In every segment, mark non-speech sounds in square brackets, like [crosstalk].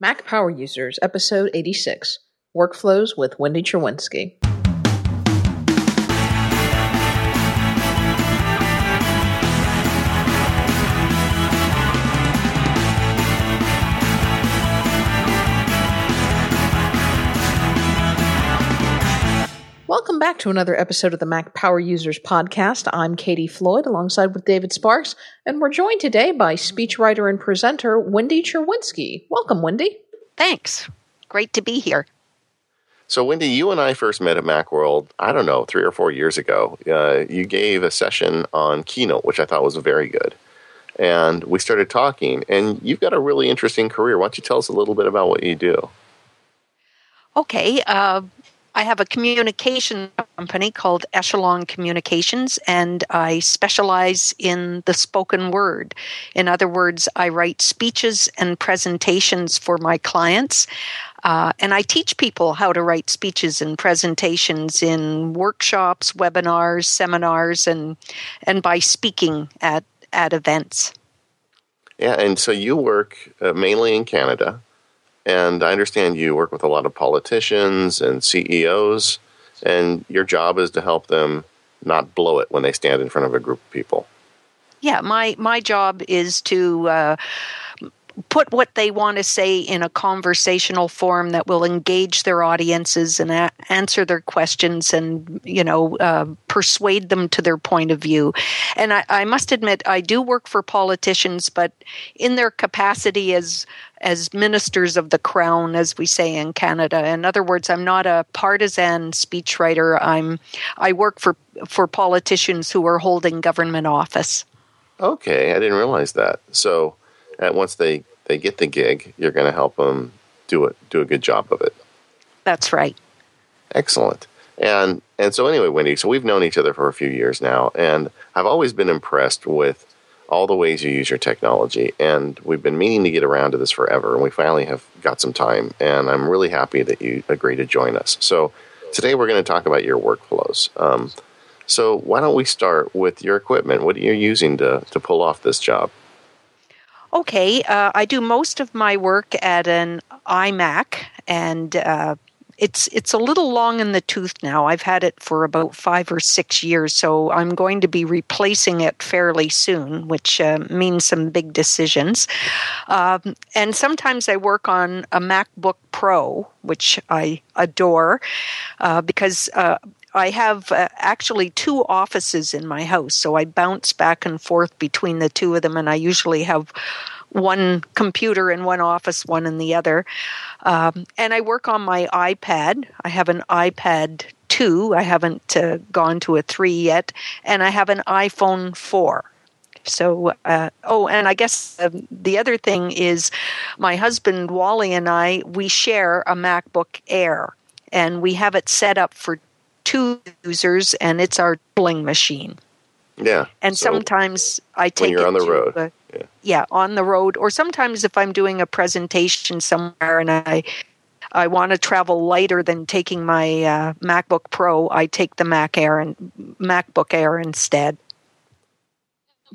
Mac Power Users, Episode 86 Workflows with Wendy Cherwinski. Back to another episode of the Mac Power Users Podcast. I'm Katie Floyd alongside with David Sparks, and we're joined today by speechwriter and presenter Wendy Cherwinski. Welcome, Wendy. Thanks. Great to be here. So, Wendy, you and I first met at Macworld, I don't know, three or four years ago. Uh, you gave a session on Keynote, which I thought was very good. And we started talking, and you've got a really interesting career. Why don't you tell us a little bit about what you do? Okay. Uh, I have a communication company called Echelon Communications, and I specialize in the spoken word. In other words, I write speeches and presentations for my clients. Uh, and I teach people how to write speeches and presentations in workshops, webinars, seminars, and and by speaking at at events. Yeah, and so you work uh, mainly in Canada. And I understand you work with a lot of politicians and CEOs, and your job is to help them not blow it when they stand in front of a group of people. Yeah, my my job is to uh, put what they want to say in a conversational form that will engage their audiences and a- answer their questions and you know uh, persuade them to their point of view. And I, I, must admit i do work for politicians but in their capacity as as ministers of the crown as we say in canada in other words i'm not a partisan speechwriter. I'm i work for for politicians who are holding government office. Okay i didn't realize that. So and once they they get the gig, you're going to help them do it, do a good job of it. That's right. Excellent. And and so anyway, Wendy, so we've known each other for a few years now, and I've always been impressed with all the ways you use your technology. And we've been meaning to get around to this forever, and we finally have got some time. And I'm really happy that you agree to join us. So today we're going to talk about your workflows. Um, so why don't we start with your equipment? What are you using to to pull off this job? Okay, uh, I do most of my work at an iMac, and uh, it's it's a little long in the tooth now. I've had it for about five or six years, so I'm going to be replacing it fairly soon, which uh, means some big decisions. Um, and sometimes I work on a MacBook Pro, which I adore, uh, because uh, I have uh, actually two offices in my house, so I bounce back and forth between the two of them, and I usually have one computer in one office, one in the other. Um, and I work on my iPad. I have an iPad 2. I haven't uh, gone to a 3 yet. And I have an iPhone 4. So, uh, oh, and I guess uh, the other thing is my husband Wally and I, we share a MacBook Air. And we have it set up for two users, and it's our pulling machine. Yeah. And so sometimes I take when you're it on the road. Uh, yeah. yeah, on the road, or sometimes if I'm doing a presentation somewhere and I I want to travel lighter than taking my uh, MacBook Pro, I take the Mac Air and MacBook Air instead.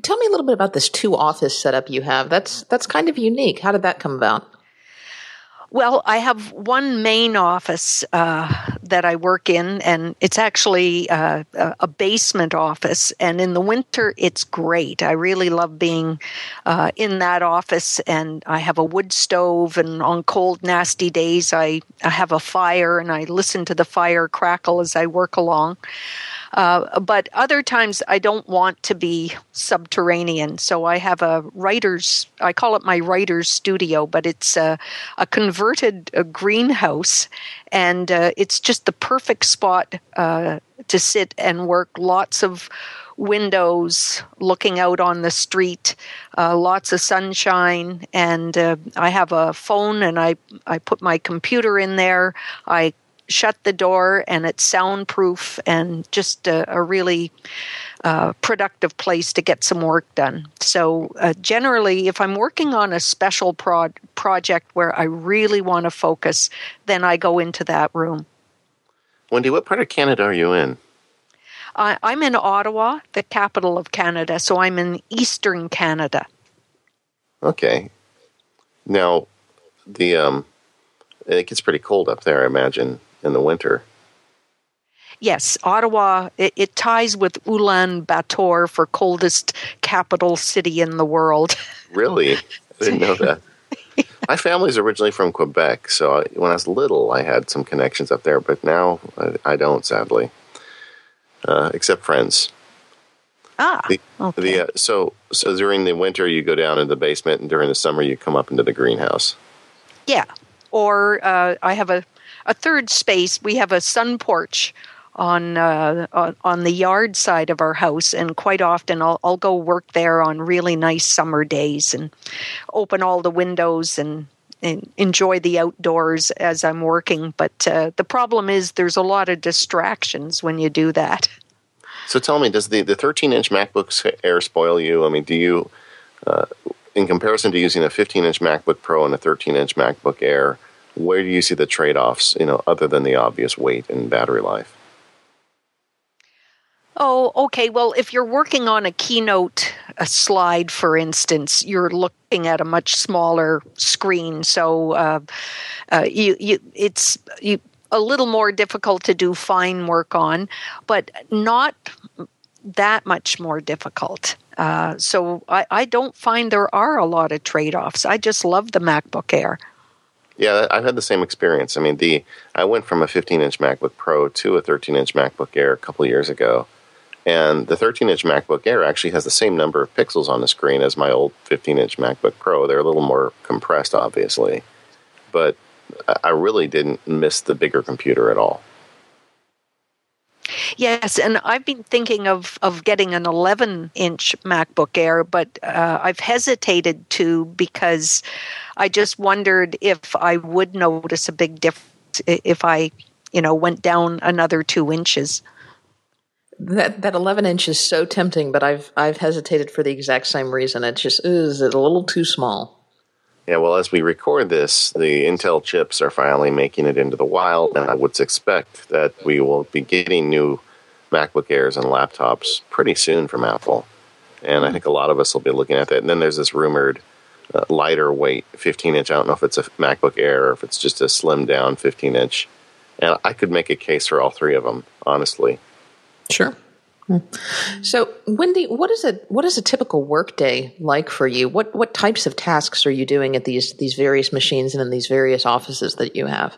Tell me a little bit about this two office setup you have. That's that's kind of unique. How did that come about? Well, I have one main office uh, that I work in, and it's actually uh, a basement office. And in the winter, it's great. I really love being uh, in that office, and I have a wood stove. And on cold, nasty days, I, I have a fire, and I listen to the fire crackle as I work along. Uh, but other times I don't want to be subterranean. So I have a writer's, I call it my writer's studio, but it's a, a converted a greenhouse. And uh, it's just the perfect spot uh, to sit and work. Lots of windows looking out on the street, uh, lots of sunshine, and uh, I have a phone and I, I put my computer in there. I shut the door and it's soundproof and just a, a really uh, productive place to get some work done. So, uh, generally, if I'm working on a special project where I really want to focus, then I go into that room. Wendy, what part of Canada are you in? Uh, I'm in Ottawa, the capital of Canada, so I'm in eastern Canada. Okay. Now, the um, it gets pretty cold up there, I imagine, in the winter. Yes, Ottawa, it, it ties with Ulaanbaatar for coldest capital city in the world. [laughs] Really? I didn't know that. [laughs] My family's originally from Quebec, so I, when I was little, I had some connections up there, but now I, I don't, sadly, uh, except friends. Ah, The, okay. the, uh, so, so during the winter, you go down in the basement, and during the summer, you come up into the greenhouse. Yeah. Or uh, I have a, a third space. We have a sun porch on, uh, on the yard side of our house, and quite often I'll I'll go work there on really nice summer days and open all the windows and. And enjoy the outdoors as I'm working, but uh, the problem is there's a lot of distractions when you do that. So tell me, does the, the 13 inch MacBook Air spoil you? I mean, do you, uh, in comparison to using a 15 inch MacBook Pro and a 13 inch MacBook Air, where do you see the trade offs, you know, other than the obvious weight and battery life? Oh, okay. Well, if you're working on a keynote a slide, for instance, you're looking at a much smaller screen, so uh, uh, you, you, it's you, a little more difficult to do fine work on, but not that much more difficult. Uh, so I, I don't find there are a lot of trade offs. I just love the MacBook Air. Yeah, I've had the same experience. I mean, the I went from a 15 inch MacBook Pro to a 13 inch MacBook Air a couple years ago, and the 13 inch MacBook Air actually has the same number of pixels on the screen as my old 15 inch MacBook Pro. They're a little more compressed, obviously, but I really didn't miss the bigger computer at all. Yes, and I've been thinking of, of getting an 11 inch MacBook Air, but uh, I've hesitated to because I just wondered if I would notice a big difference if I, you know, went down another two inches. That that 11 inch is so tempting, but I've I've hesitated for the exact same reason. It's just is it a little too small. Yeah, well, as we record this, the Intel chips are finally making it into the wild, and I would expect that we will be getting new MacBook Airs and laptops pretty soon from Apple. And I think a lot of us will be looking at that. And then there's this rumored uh, lighter weight 15 inch. I don't know if it's a MacBook Air or if it's just a slim down 15 inch. And I could make a case for all three of them, honestly. Sure. So, Wendy, what is a what is a typical workday like for you? What what types of tasks are you doing at these these various machines and in these various offices that you have?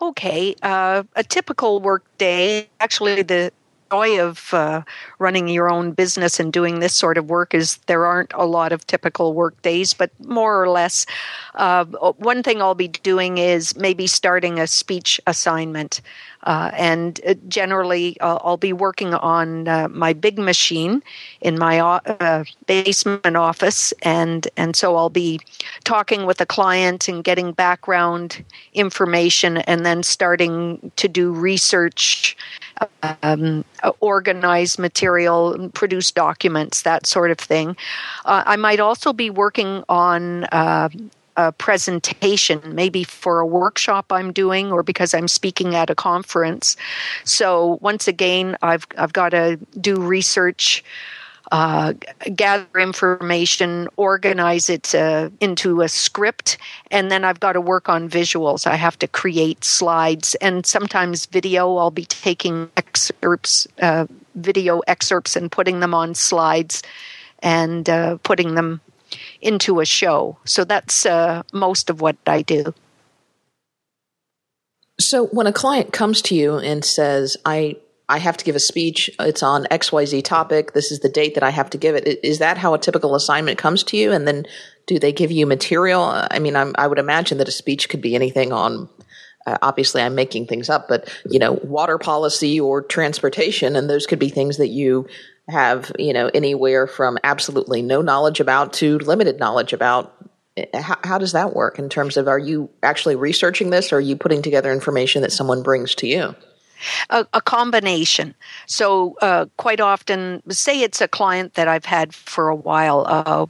Okay, uh, a typical work day, actually, the joy of uh, running your own business and doing this sort of work is there aren't a lot of typical work days, but more or less, uh, one thing I'll be doing is maybe starting a speech assignment. Uh, and uh, generally, uh, I'll be working on uh, my big machine in my basement office, and and so I'll be talking with a client and getting background information, and then starting to do research, um, organize material, produce documents, that sort of thing. I might also be working on a presentation, maybe for a workshop I'm doing or because I'm speaking at a conference. So once again, I've I've got to do research. Uh, gather information, organize it uh, into a script, and then I've got to work on visuals. I have to create slides and sometimes video. I'll be taking excerpts, uh, video excerpts, and putting them on slides and uh, putting them into a show. So that's uh, most of what I do. So when a client comes to you and says, "I I have to give a speech. It's on XYZ topic. This is the date that I have to give it. Is that how a typical assignment comes to you? And then do they give you material? I mean, I'm, i would imagine that a speech could be anything on. Uh, obviously, I'm making things up, but you know, water policy or transportation, and those could be things that you have, you know, anywhere from absolutely no knowledge about to limited knowledge about. How, how does that work in terms of are you actually researching this or are you putting together information that someone brings to you? A, a, combination. So, uh, quite often, say it's a client that I've had for a while. Uh,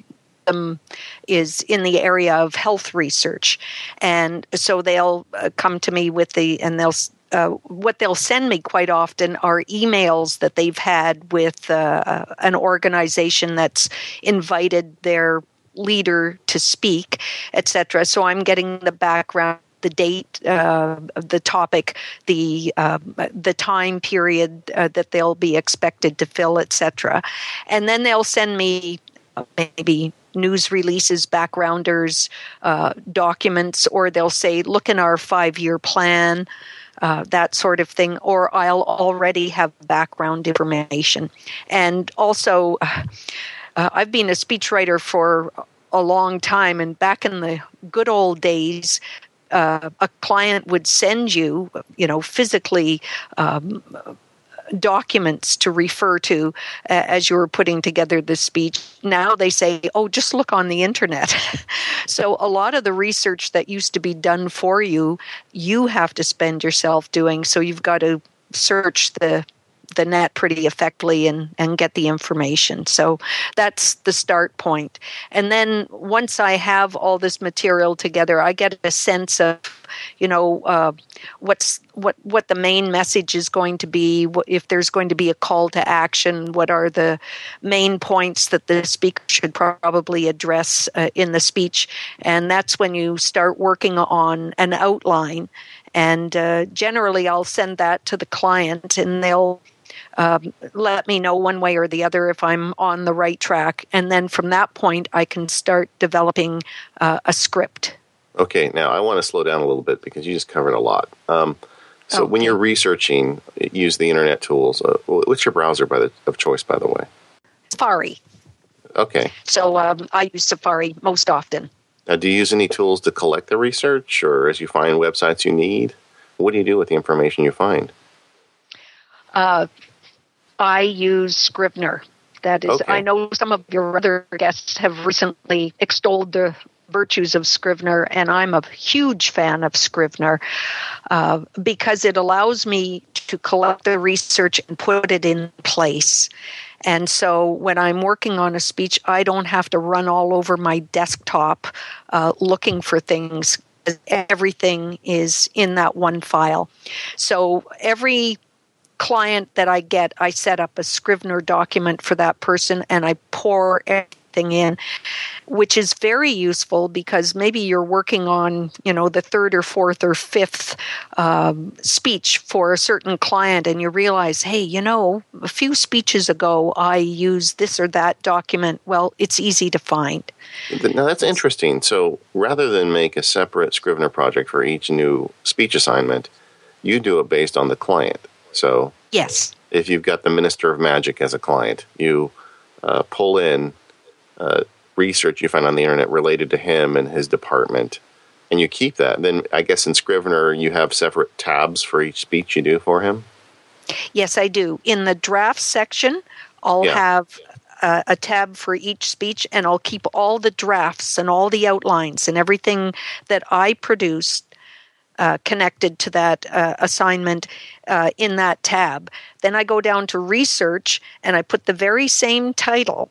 um, is in the area of health research, and so they'll uh, come to me with the and they'll uh, what they'll send me quite often are emails that they've had with uh, an organization that's invited their leader to speak, etc. So I'm getting the background the date, uh, the topic, the uh, the time period uh, that they'll be expected to fill, etc. And then they'll send me uh, maybe news releases, backgrounders, uh, documents, or they'll say, "Look in our five-year plan." Uh, that sort of thing, or I'll already have background information. And also, uh, I've been a speechwriter for a long time, and back in the good old days, uh, a client would send you, you know, physically. Um, documents to refer to uh, as you were putting together the speech. Now they say, oh, just look on the internet. [laughs] so a lot of the research that used to be done for you, you have to spend yourself doing. So you've got to search the the net pretty effectively and, and get the information. So that's the start point. And then once I have all this material together, I get a sense of, you know, uh, what's what what the main message is going to be. If there's going to be a call to action, what are the main points that the speaker should probably address uh, in the speech? And that's when you start working on an outline. And uh, generally, I'll send that to the client, and they'll um, let me know one way or the other if I'm on the right track. And then from that point, I can start developing uh, a script. Okay, now I want to slow down a little bit because you just covered a lot. Um, so okay. when you're researching, use the internet tools. Uh, what's your browser by the, of choice, by the way? Safari. Okay. So um, I use Safari most often. Now, do you use any tools to collect the research, or as you find websites you need? What do you do with the information you find? Uh, I use Scrivener. That is, okay. I know some of your other guests have recently extolled the virtues of Scrivener, and I'm a huge fan of Scrivener uh, because it allows me to collect the research and put it in place. And so when I'm working on a speech, I don't have to run all over my desktop uh, looking for things. Everything is in that one file. So every client that I get, I set up a Scrivener document for that person and I pour everything in, which is very useful because maybe you're working on, you know, the third or fourth or fifth um, speech for a certain client and you realize, hey, you know, a few speeches ago I used this or that document. Well, it's easy to find. Now that's interesting. So rather than make a separate Scrivener project for each new speech assignment, you do it based on the client. So, yes, if you've got the Minister of Magic as a client, you uh, pull in uh, research you find on the internet related to him and his department, and you keep that. Then, I guess in Scrivener, you have separate tabs for each speech you do for him. Yes, I do. In the draft section, I'll yeah. have uh, a tab for each speech, and I'll keep all the drafts and all the outlines and everything that I produce uh, connected to that uh, assignment uh, in that tab. Then I go down to research and I put the very same title.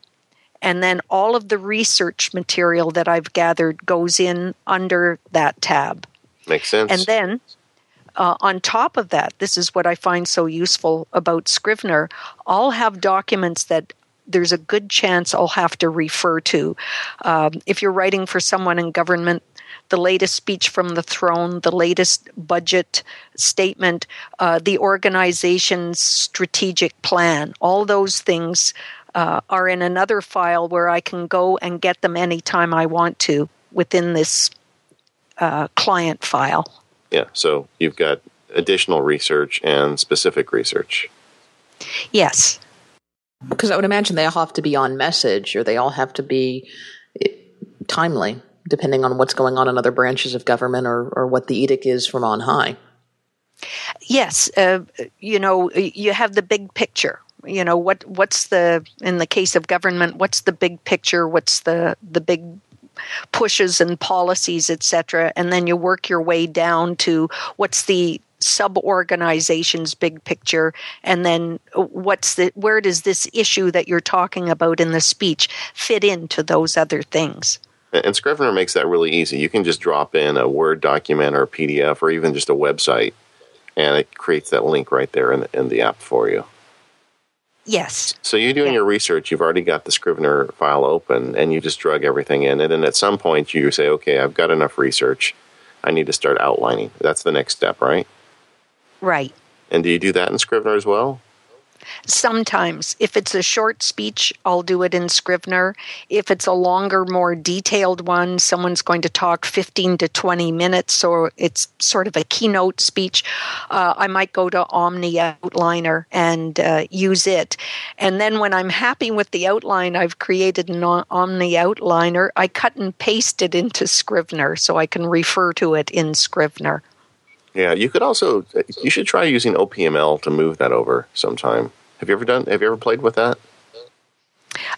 And then all of the research material that I've gathered goes in under that tab. Makes sense. And then uh, on top of that, this is what I find so useful about Scrivener. I'll have documents that there's a good chance I'll have to refer to. Um, if you're writing for someone in government, the latest speech from the throne, the latest budget statement, uh, the organization's strategic plan. All those things uh, are in another file where I can go and get them anytime I want to within this uh, client file. Yeah, so you've got additional research and specific research. Yes. Because I would imagine they all have to be on message or they all have to be eh, timely depending on what's going on in other branches of government or, or what the edict is from on high. Yes, uh, you know, you have the big picture. You know what? What's the in the case of government? What's the big picture? What's the the big pushes and policies, etc. And then you work your way down to what's the sub organization's big picture and then what's the where does this issue that you're talking about in the speech fit into those other things and Scrivener makes that really easy. You can just drop in a Word document or a PDF or even just a website, and it creates that link right there in the, in the app for you. Yes. So you're doing Yeah. your research. You've already got the Scrivener file open, and you just drug everything in. And then at some point, you say, "Okay, I've got enough research. I need to start outlining." That's the next step, right? Right. And do you do that in Scrivener as well? Sometimes, if it's a short speech, I'll do it in Scrivener. If it's a longer, more detailed one, someone's going to talk 15 to 20 minutes, so it's sort of a keynote speech, uh, I might go to OmniOutliner and uh, use it. And then when I'm happy with the outline I've created in OmniOutliner, I cut and paste it into Scrivener so I can refer to it in Scrivener. Yeah, you could also. You should try using OPML to move that over sometime. Have you ever done? Have you ever played with that?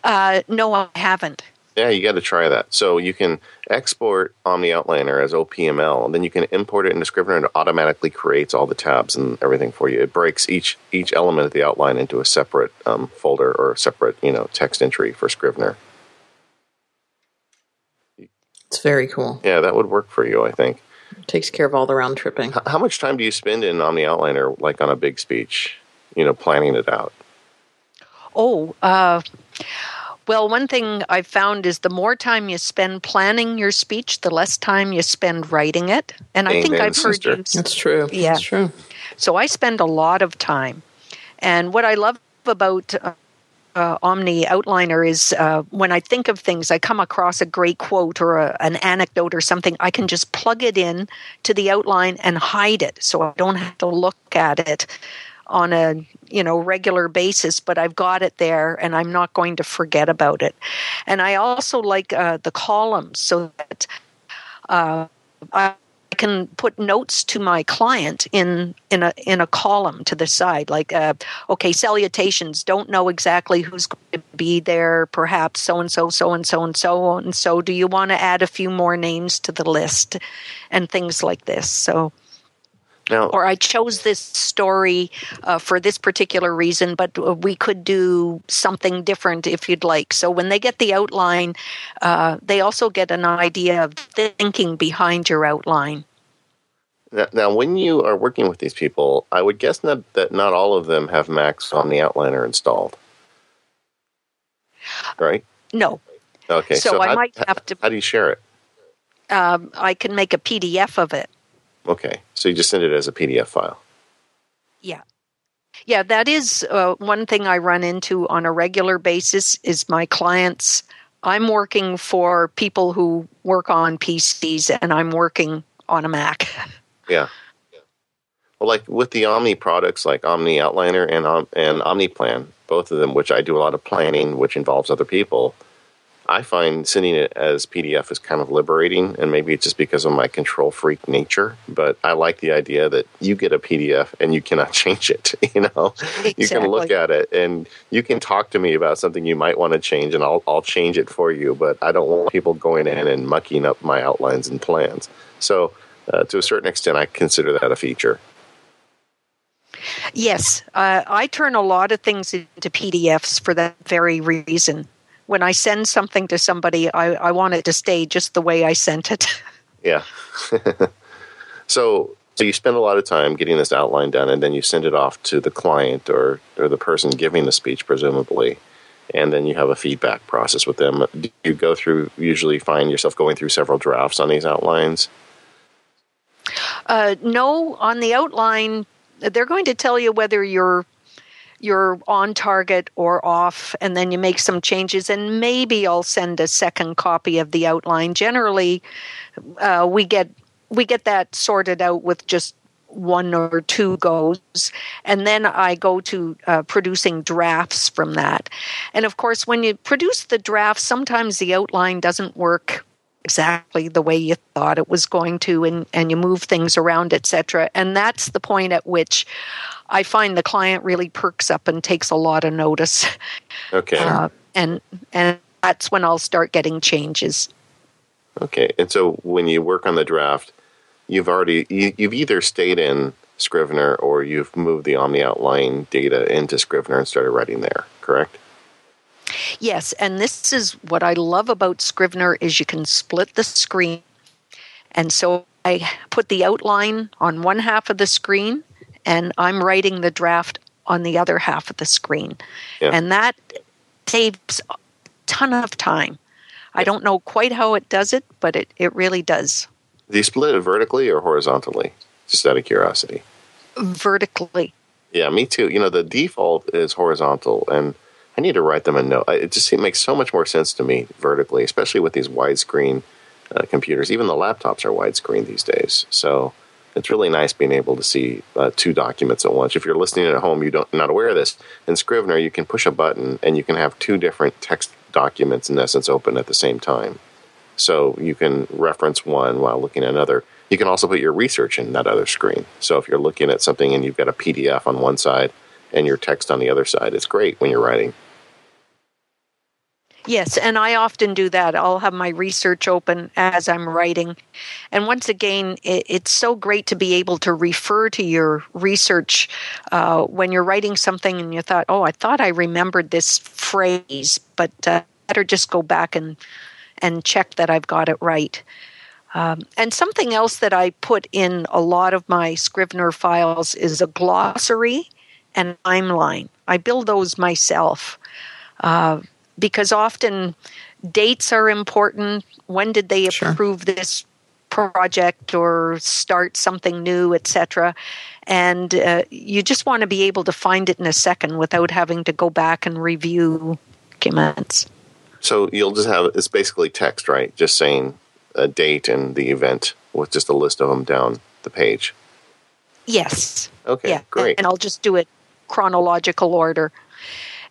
Uh, no, I haven't. Yeah, you got to try that. So you can export OmniOutliner as OPML, and then you can import it into Scrivener, and it automatically creates all the tabs and everything for you. It breaks each each element of the outline into a separate um, folder or a separate you know text entry for Scrivener. It's very cool. Yeah, that would work for you, I think. Takes care of all the round tripping. H- How much time do you spend in OmniOutliner, like on a big speech? You know, planning it out. Oh, uh, well, one thing I've found is the more time you spend planning your speech, the less time you spend writing it. And I think I've heard you. That's true. Yeah. That's true. So I spend a lot of time. And what I love about uh, OmniOutliner is uh, when I think of things, I come across a great quote or a, an anecdote or something, I can just plug it in to the outline and hide it. So I don't have to look at it on a you know regular basis but i've got it there and i'm not going to forget about it. And i also like uh, the columns so that uh, I can put notes to my client in in a in a column to the side, like uh, okay, salutations. Don't know exactly who's going to be there. Perhaps so and so, so and so, and so and so. Do you want to add a few more names to the list, and things like this? So Now, or I chose this story uh, for this particular reason, but we could do something different if you'd like. So when they get the outline, uh, they also get an idea of thinking behind your outline. Now, when you are working with these people, I would guess not, that not all of them have Macs on the Outliner installed, right? No, Okay, So I how, might have to- How do you share it? um, I can make a PDF of it. Okay, so you just send it as a PDF file. Yeah. Yeah, that is uh, one thing I run into on a regular basis is my clients. I'm working for people who work on PCs and I'm working on a Mac. [laughs] Yeah. Well, like with the Omni products, like OmniOutliner and Om- and OmniPlan, both of them, which I do a lot of planning, which involves other people. I find sending it as PDF is kind of liberating, and maybe it's just because of my control freak nature. But I like the idea that you get a PDF and you cannot [laughs] change it. [laughs] You know, you can look at it and you can talk to me about something you might want to change, and I'll I'll change it for you. But I don't want people going in and mucking up my outlines and plans. So, uh, to a certain extent, I consider that a feature. Yes, uh, I turn a lot of things into PDFs for that very reason. When I send something to somebody, I, I want it to stay just the way I sent it. [laughs] Yeah. [laughs] so so you spend a lot of time getting this outline done, and then you send it off to the client or or the person giving the speech, presumably, and then you have a feedback process with them. Do you go through? Usually, find yourself going through several drafts on these outlines. Uh, no, on the outline, they're going to tell you whether you're you're on target or off, and then you make some changes. And maybe I'll send a second copy of the outline. Generally, uh, we get we get that sorted out with just one or two goes, and then I go to uh, producing drafts from that. And of course, when you produce the draft, sometimes the outline doesn't work exactly the way you thought it was going to and, and you move things around etc and that's the point at which i find the client really perks up and takes a lot of notice Okay. uh, and and that's when i'll start getting changes Okay. And so when you work on the draft, you've already you, you've either stayed in Scrivener or you've moved the Omni outline data into Scrivener and started writing there. Correct. Yes and this is what i love about scrivener is you can split the screen and so i put the outline on one half of the screen and i'm writing the draft on the other half of the screen. Yeah. And that saves a ton of time. I don't know quite how it does it, but it, it really does. Do you split it vertically or horizontally? Just out of curiosity. Vertically. Yeah, me too. You know, the default is horizontal, and I need to write them a note. It just it makes so much more sense to me vertically, especially with these widescreen uh, computers. Even the laptops are widescreen these days. So it's really nice being able to see uh, two documents at once. If you're listening at home, you don't not aware of this. In Scrivener, you can push a button and you can have two different text documents in essence open at the same time. So you can reference one while looking at another. You can also put your research in that other screen. So if you're looking at something and you've got a PDF on one side and your text on the other side, it's great when you're writing. Yes, and I often do that. I'll have my research open as I'm writing. And once again, it, it's so great to be able to refer to your research uh, when you're writing something and you thought, oh, I thought I remembered this phrase, but uh, better just go back and, and check that I've got it right. Um, and something else that I put in a lot of my Scrivener files is a glossary and timeline. I build those myself. Uh, because often dates are important. When did they Sure. approve this project or start something new, etc. And uh, you just want to be able to find it in a second without having to go back and review documents. So you'll just have it's basically text, right? Just saying a date and the event with just a list of them down the page. Yes. Okay, yeah. great. And I'll just do it chronological order.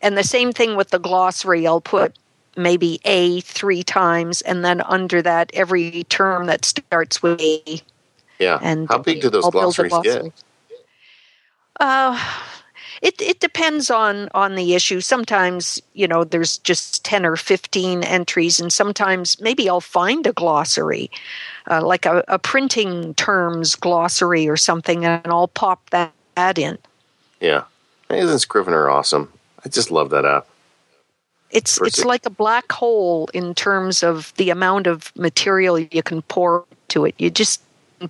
And the same thing with the glossary. I'll put maybe A three times, and then under that, every term that starts with A. yeah. And How big do those I'll glossaries get? glossary. Uh, it it depends on on the issue. Sometimes you know there's just ten or fifteen entries, and sometimes maybe I'll find a glossary, uh, like a, a printing terms glossary or something, and I'll pop that, that in. Yeah. Isn't Scrivener awesome? I just love that app. It's it's like a black hole in terms of the amount of material you can pour to it. You just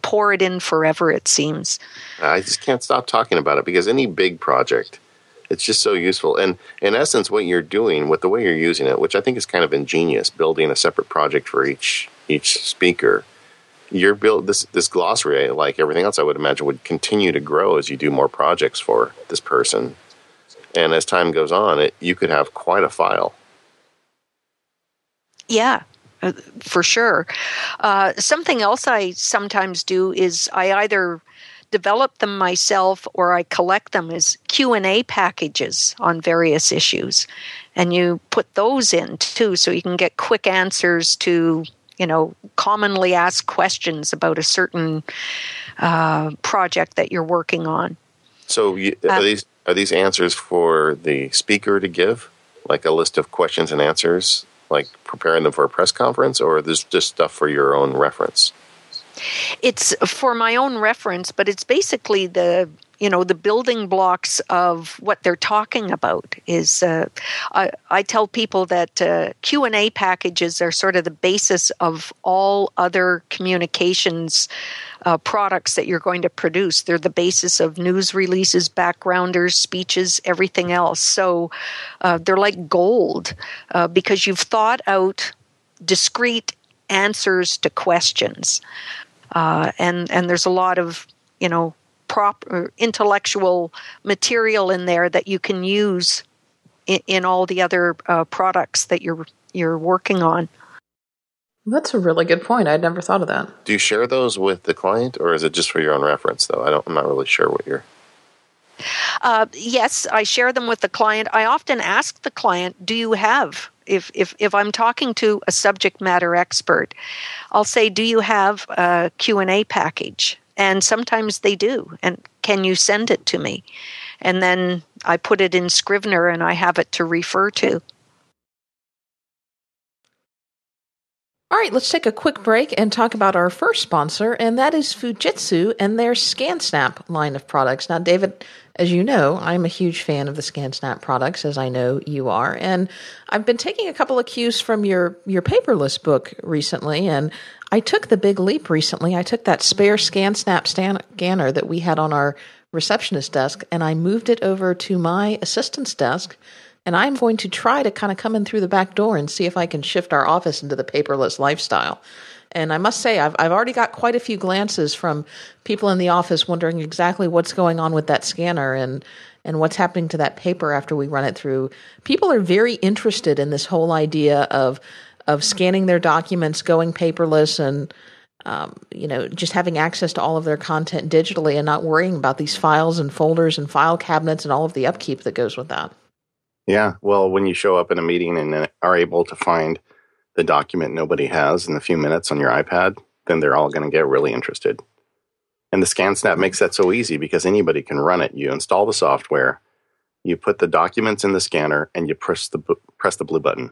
pour it in forever. It seems. I just can't stop talking about it because any big project, it's just so useful. And in essence, what you're doing with the way you're using it, which I think is kind of ingenious, building a separate project for each each speaker. You're build this this glossary, like everything else, I would imagine, would continue to grow as you do more projects for this person. And as time goes on, it you could have quite a file. Yeah, uh, for sure. Uh, something else I sometimes do is I either develop them myself or I collect them as Q and A packages on various issues, and you put those in too, so you can get quick answers to you know commonly asked questions about a certain uh, project that you're working on. So you, Uh, are these are these answers for the speaker to give, like a list of questions and answers, like preparing them for a press conference, or is this just stuff for your own reference? it's for my own reference but it's basically the you know the building blocks of what they're talking about is uh, I, I tell people that uh, q&a packages are sort of the basis of all other communications uh, products that you're going to produce. They're the basis of news releases backgrounders speeches everything else. So uh, they're like gold uh, because you've thought out discrete answers to questions. Uh, and and there's a lot of you know prop or intellectual material in there that you can use in, in all the other uh, products that you're you're working on. That's a really good point. I'd never thought of that. Do you share those with the client, or is it just for your own reference? Though I don't, I'm not really sure what you're. Uh, yes, I share them with the client. I often ask the client, "Do you have?" If if if I'm talking to a subject matter expert, I'll say, "Do you have a Q and A package?" And sometimes they do. And can you send it to me? And then I put it in Scrivener, and I have it to refer to. All right, let's take a quick break and talk about our first sponsor, and that is Fujitsu and their ScanSnap line of products. Now, David, as you know, I'm a huge fan of the ScanSnap products, as I know you are, and I've been taking a couple of cues from your your paperless book recently, and I took the big leap recently. I took that spare ScanSnap scanner that we had on our receptionist desk and I moved it over to my assistant's desk. And I'm going to try to kind of come in through the back door and see if I can shift our office into the paperless lifestyle. And I must say, I've, I've already got quite a few glances from people in the office wondering exactly what's going on with that scanner and, and what's happening to that paper after we run it through. People are very interested in this whole idea of, of scanning their documents, going paperless, and um, you know, just having access to all of their content digitally and not worrying about these files and folders and file cabinets and all of the upkeep that goes with that. Yeah. Well, when you show up in a meeting and are able to find the document nobody has in a few minutes on your iPad, then they're all going to get really interested. And the ScanSnap makes that so easy because anybody can run it. You install the software, you put the documents in the scanner, and you press the press the blue button.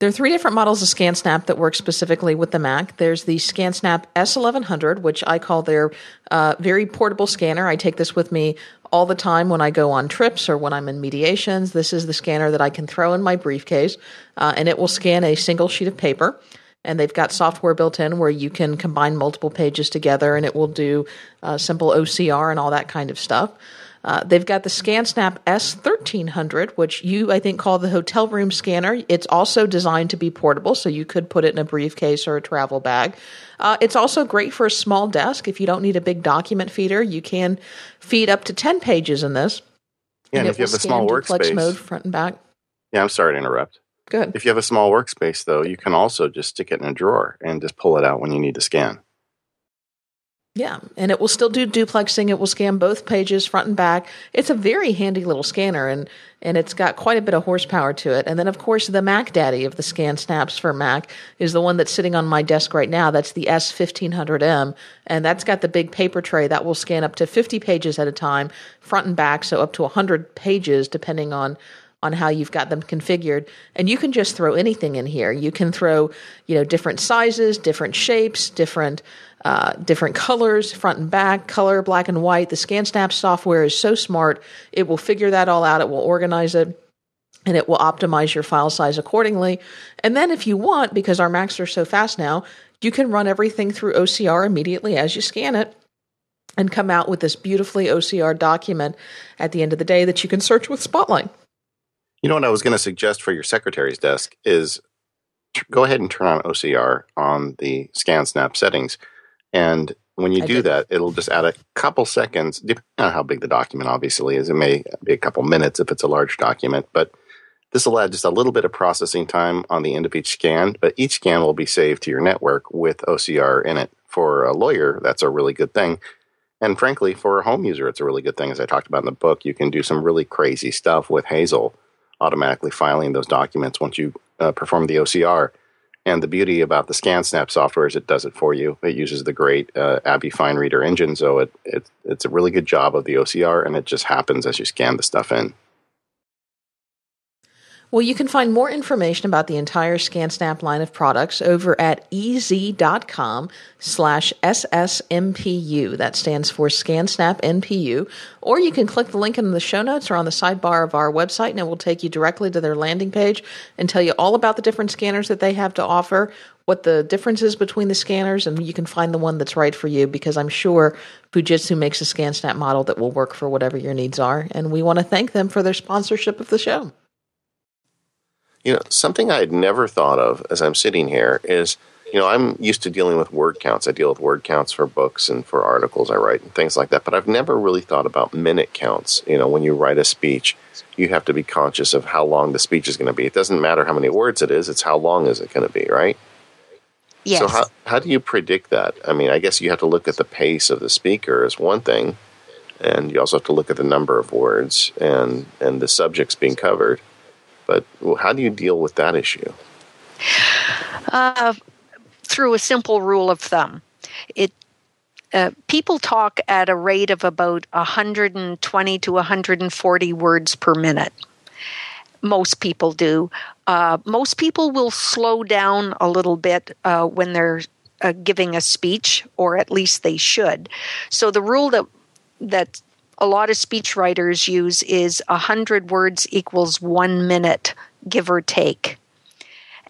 There are three different models of ScanSnap that work specifically with the Mac. There's the ScanSnap S1100, which I call their uh, very portable scanner. I take this with me all the time when I go on trips or when I'm in mediations. This is the scanner that I can throw in my briefcase, uh, and it will scan a single sheet of paper. And they've got software built in where you can combine multiple pages together, and it will do uh, simple OCR and all that kind of stuff. Uh, they've got the ScanSnap S1300, which you, I think, call the hotel room scanner. It's also designed to be portable, so you could put it in a briefcase or a travel bag. Uh, it's also great for a small desk. If you don't need a big document feeder, you can feed up to 10 pages in this. Yeah, and, and if you have a small workspace, mode front and back. Yeah, I'm sorry to interrupt. Good. If you have a small workspace, though, you can also just stick it in a drawer and just pull it out when you need to scan. Yeah, and it will still do duplexing. It will scan both pages front and back. It's a very handy little scanner, and and it's got quite a bit of horsepower to it. And then, of course, the Mac Daddy of the ScanSnaps for Mac is the one that's sitting on my desk right now. That's the S1500M, and that's got the big paper tray that will scan up to 50 pages at a time, front and back, so up to 100 pages, depending on on how you've got them configured and you can just throw anything in here you can throw you know different sizes different shapes different uh, different colors, front and back, color, black and white. The ScanSnap software is so smart. It will figure that all out. It will organize it and it will optimize your file size accordingly. And then if you want, because our Macs are so fast now, you can run everything through OCR immediately as you scan it and come out with this beautifully OCR document at the end of the day that you can search with Spotlight. You know what I was going to suggest for your secretary's desk is go ahead and turn on OCR on the ScanSnap settings and when you I do did. that, it'll just add a couple seconds, depending on how big the document obviously is. It may be a couple minutes if it's a large document, but this will add just a little bit of processing time on the end of each scan, but each scan will be saved to your network with OCR in it. For a lawyer, that's a really good thing. And frankly, for a home user, it's a really good thing. As I talked about in the book, you can do some really crazy stuff with Hazel automatically filing those documents once you uh, perform the OCR. And the beauty about the ScanSnap software is it does it for you. It uses the great uh, ABBYY FineReader engine, so it, it it's a really good job of the OCR, and it just happens as you scan the stuff in. Well, you can find more information about the entire ScanSnap line of products over at ez.com slash SSMPU. That stands for ScanSnap MPU. Or you can click the link in the show notes or on the sidebar of our website, and it will take you directly to their landing page and tell you all about the different scanners that they have to offer, what the difference is between the scanners, and you can find the one that's right for you because I'm sure Fujitsu makes a ScanSnap model that will work for whatever your needs are. And we want to thank them for their sponsorship of the show. You know, something I had never thought of as I'm sitting here is, you know, I'm used to dealing with word counts. I deal with word counts for books and for articles I write and things like that. But I've never really thought about minute counts. You know, when you write a speech, you have to be conscious of how long the speech is going to be. It doesn't matter how many words it is, it's how long is it going to be, right? Yes. So how how do you predict that? I mean, I guess you have to look at the pace of the speaker is one thing, and you also have to look at the number of words and and the subjects being covered. But how do you deal with that issue? Uh, through a simple rule of thumb. It uh, people talk at a rate of about 120 to 140 words per minute. Most people do. Uh, most people will slow down a little bit uh, when they're uh, giving a speech, or at least they should. So the rule that that a lot of speech writers use is 100 words equals one minute, give or take.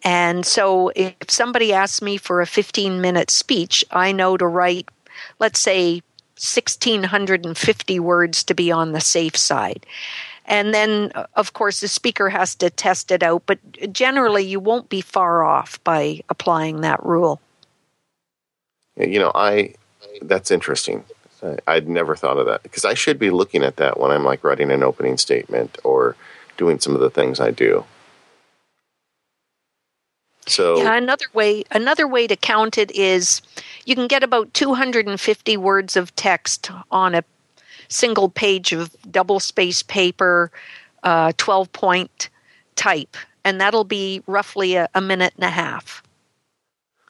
And so if somebody asks me for a 15 minute speech, I know to write, let's say, 1650 words to be on the safe side. And then, uh, of course, the speaker has to test it out, but generally you won't be far off by applying that rule. You know, I that's interesting. I'd never thought of that because I should be looking at that when I'm like writing an opening statement or doing some of the things I do. So yeah, another way another way to count it is you can get about 250 words of text on a single page of double space paper, uh, 12 point type, and that'll be roughly a, a minute and a half.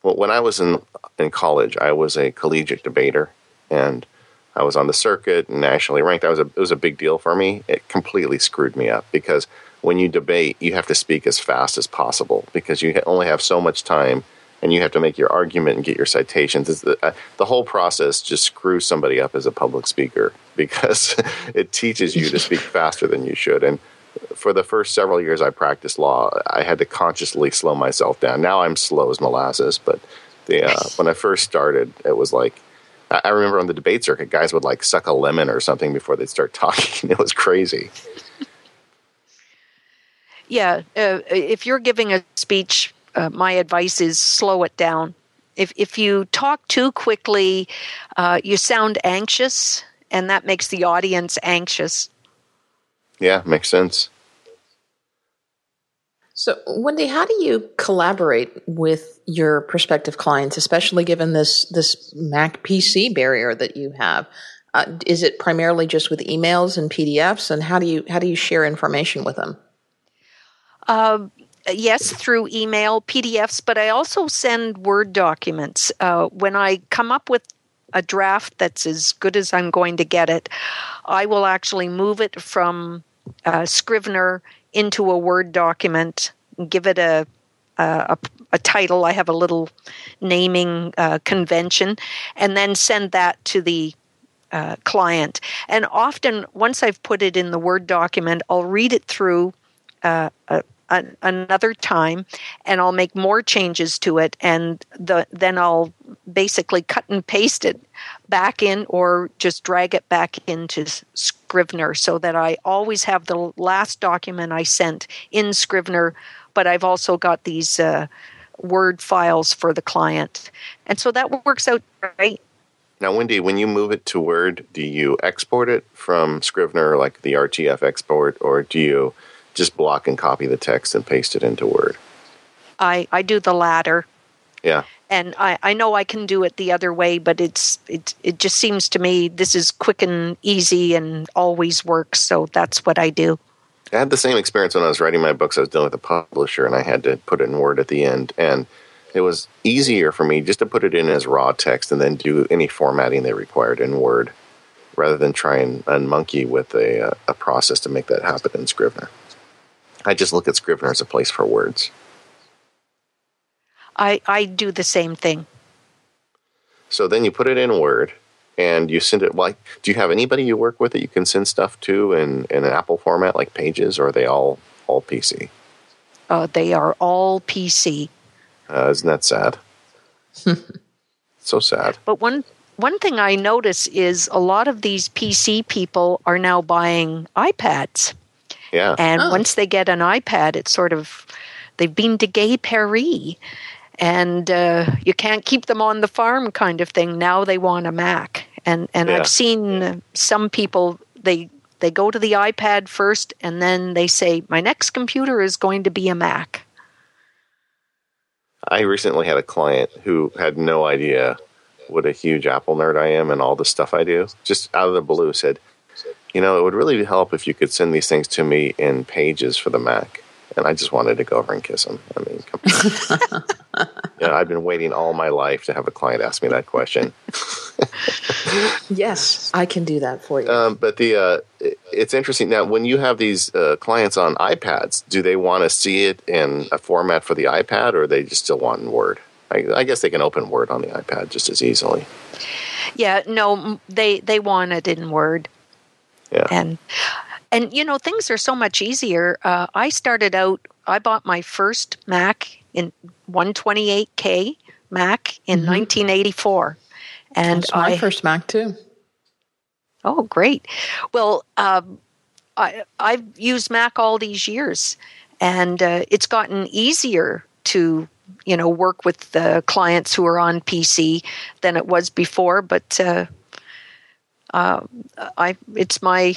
Well, when I was in in college, I was a collegiate debater, and I was on the circuit and nationally ranked. That was a it was a big deal for me. It completely screwed me up because when you debate, you have to speak as fast as possible because you only have so much time and you have to make your argument and get your citations. The, uh, the, whole process just screws somebody up as a public speaker because [laughs] it teaches you to speak faster than you should. And for the first several years I practiced law, I had to consciously slow myself down. Now I'm slow as molasses, but the, uh, when I first started, it was like I remember on the debate circuit, guys would like suck a lemon or something before they'd start talking. [laughs] It was crazy. Yeah, uh, if you're giving a speech, uh, my advice is slow it down. If if you talk too quickly, uh, you sound anxious, and that makes the audience anxious. Yeah, makes sense. So, Wendy, how do you collaborate with your prospective clients, especially given this this Mac PC barrier that you have? Uh, is it primarily just with emails and PDFs, and how do you how do you share information with them? Uh, yes, through email, PDFs, but I also send Word documents. Uh, when I come up with a draft that's as good as I'm going to get it, I will actually move it from uh, Scrivener into a Word document, give it a a, a, title. I have a little naming uh, convention, and then send that to the uh, client. And often, once I've put it in the Word document, I'll read it through uh, a, a, another time, and I'll make more changes to it, and the, then I'll basically cut and paste it back in, or just drag it back into Scrivener so that I always have the last document I sent in Scrivener, but I've also got these uh, Word files for the client. And so that works out great. Now, Wendy, when you move it to Word, do you export it from Scrivener, like the RTF export, or do you just block and copy the text and paste it into Word? I, I do the latter. Yeah and I, I know I can do it the other way, but it's it it just seems to me this is quick and easy and always works. So that's what I do. I had the same experience when I was writing my books. I was dealing with a publisher, and I had to put it in Word at the end, and it was easier for me just to put it in as raw text and then do any formatting they required in Word, rather than try and, and monkey with a, uh, a process to make that happen in Scrivener. I just look at Scrivener as a place for words. I, I do the same thing. So then you put it in Word and you send it like do you have anybody you work with that you can send stuff to in, in an Apple format like Pages or are they all all PC? Uh, they are all PC. Uh, isn't that sad? [laughs] so sad. But one one thing I notice is a lot of these PC people are now buying iPads. Yeah. And oh. once they get an iPad, it's sort of they've been to Gay Paris and uh, you can't keep them on the farm kind of thing. Now they want a Mac, and and yeah. I've seen some people they they go to the iPad first, and then they say my next computer is going to be a Mac. I recently had a client who had no idea what a huge Apple nerd I am and all the stuff I do. Just out of the blue, said, "You know, it would really help if you could send these things to me in Pages for the Mac." And I just wanted to go over and kiss him. I mean, come [laughs] yeah, I've been waiting all my life to have a client ask me that question. yes, I can do that for you. Um, but the uh, it's interesting now when you have these uh, clients on iPads, do they want to see it in a format for the iPad, or they just still want Word? I, I guess they can open Word on the iPad just as easily. Yeah, no, they they want it in Word. Yeah, and and you know things are so much easier. Uh, I started out. I bought my first Mac in 128K Mac in mm-hmm. 1984, and That's my I, first Mac too. Oh, great. Well, um, I, I've used Mac all these years, and uh, it's gotten easier to you know work with the clients who are on PC than it was before. But uh, uh, I, it's my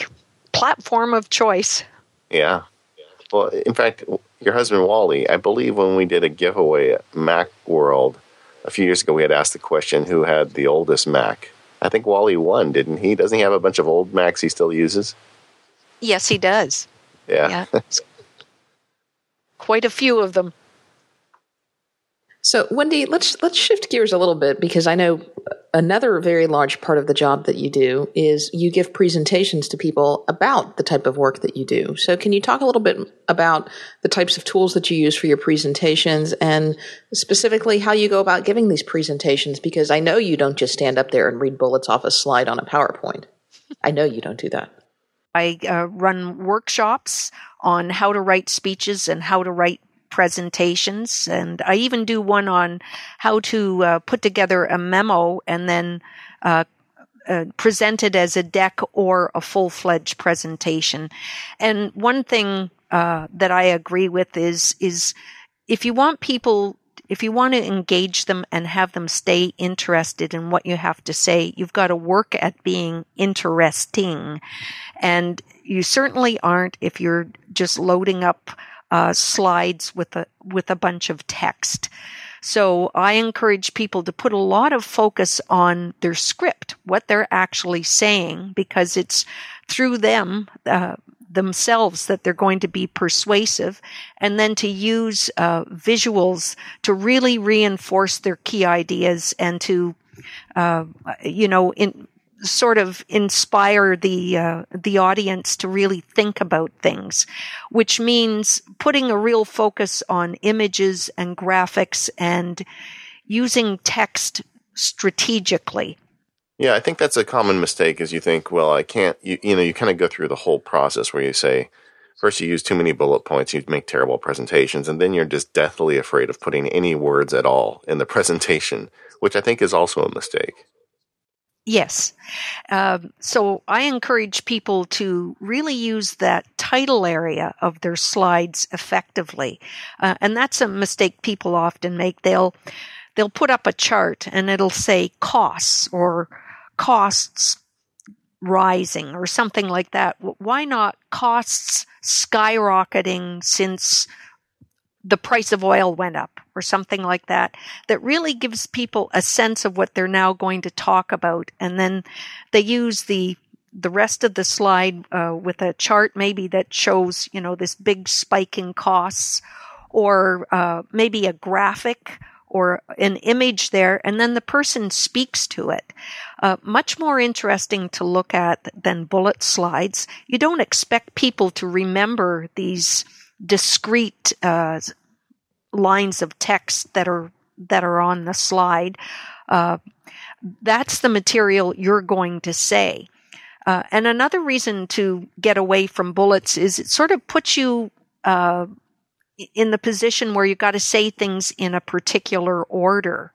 platform of choice. Yeah. Well, in fact, your husband Wally, I believe when we did a giveaway at Mac World a few years ago, we had asked the question who had the oldest Mac. I think Wally won, didn't he? Doesn't he have a bunch of old Macs he still uses? Yes, he does. Yeah. yeah. Quite a few of them. So, Wendy, let's let's shift gears a little bit because I know another very large part of the job that you do is you give presentations to people about the type of work that you do. So, can you talk a little bit about the types of tools that you use for your presentations and specifically how you go about giving these presentations? Because I know you don't just stand up there and read bullets off a slide on a PowerPoint. I know you don't do that. I uh, run workshops on how to write speeches and how to write presentations. And I even do one on how to uh, put together a memo and then uh, uh, present it as a deck or a full fledged presentation. And one thing uh, that I agree with is is if you want people if you want to engage them and have them stay interested in what you have to say, you've got to work at being interesting. And you certainly aren't if you're just loading up uh, slides with a with a bunch of text. So I encourage people to put a lot of focus on their script, what they're actually saying, because it's through them uh, themselves that they're going to be persuasive, and then to use uh, visuals to really reinforce their key ideas and to uh, you know, in, sort of inspire the uh, the audience to really think about things, which means putting a real focus on images and graphics and using text strategically. Yeah, I think that's a common mistake. Is you think, well, I can't. You, you know, you kind of go through the whole process where you say. First, you use too many bullet points, you make terrible presentations, and then you're just deathly afraid of putting any words at all in the [laughs] presentation, which I think is also a mistake. Yes. Um, so I encourage people to really use that title area of their slides effectively. Uh, and that's a mistake people often make. They'll, they'll put up a chart and it'll say costs or costs rising or something like that. Why not costs skyrocketing since the price of oil went up or something like that that really gives people a sense of what they're now going to talk about and then they use the the rest of the slide uh, with a chart maybe that shows you know this big spike in costs or uh, maybe a graphic or an image there, and then the person speaks to it. Uh, much more interesting to look at than bullet slides. You don't expect people to remember these discrete uh, lines of text that are that are on the slide. Uh, that's the material you're going to say. Uh, and another reason to get away from bullets is it sort of puts you uh, in the position where you've got to say things in a particular order.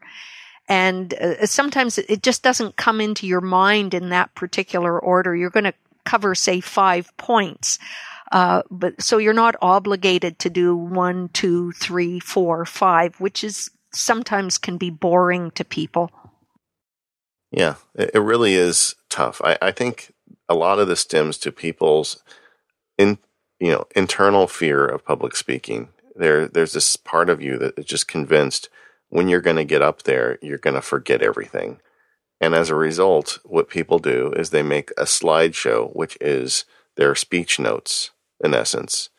And uh, sometimes it just doesn't come into your mind in that particular order. You're going to cover, say, five points. Uh, but so you're not obligated to do one, two, three, four, five, which is sometimes can be boring to people. Yeah, it, really is tough. I, I think a lot of this stems to people's in you know internal fear of public speaking. There, there's this part of you that is just convinced when you're going to get up there, you're going to forget everything. And as a result, what people do is they make a slideshow, which is their speech notes in essence.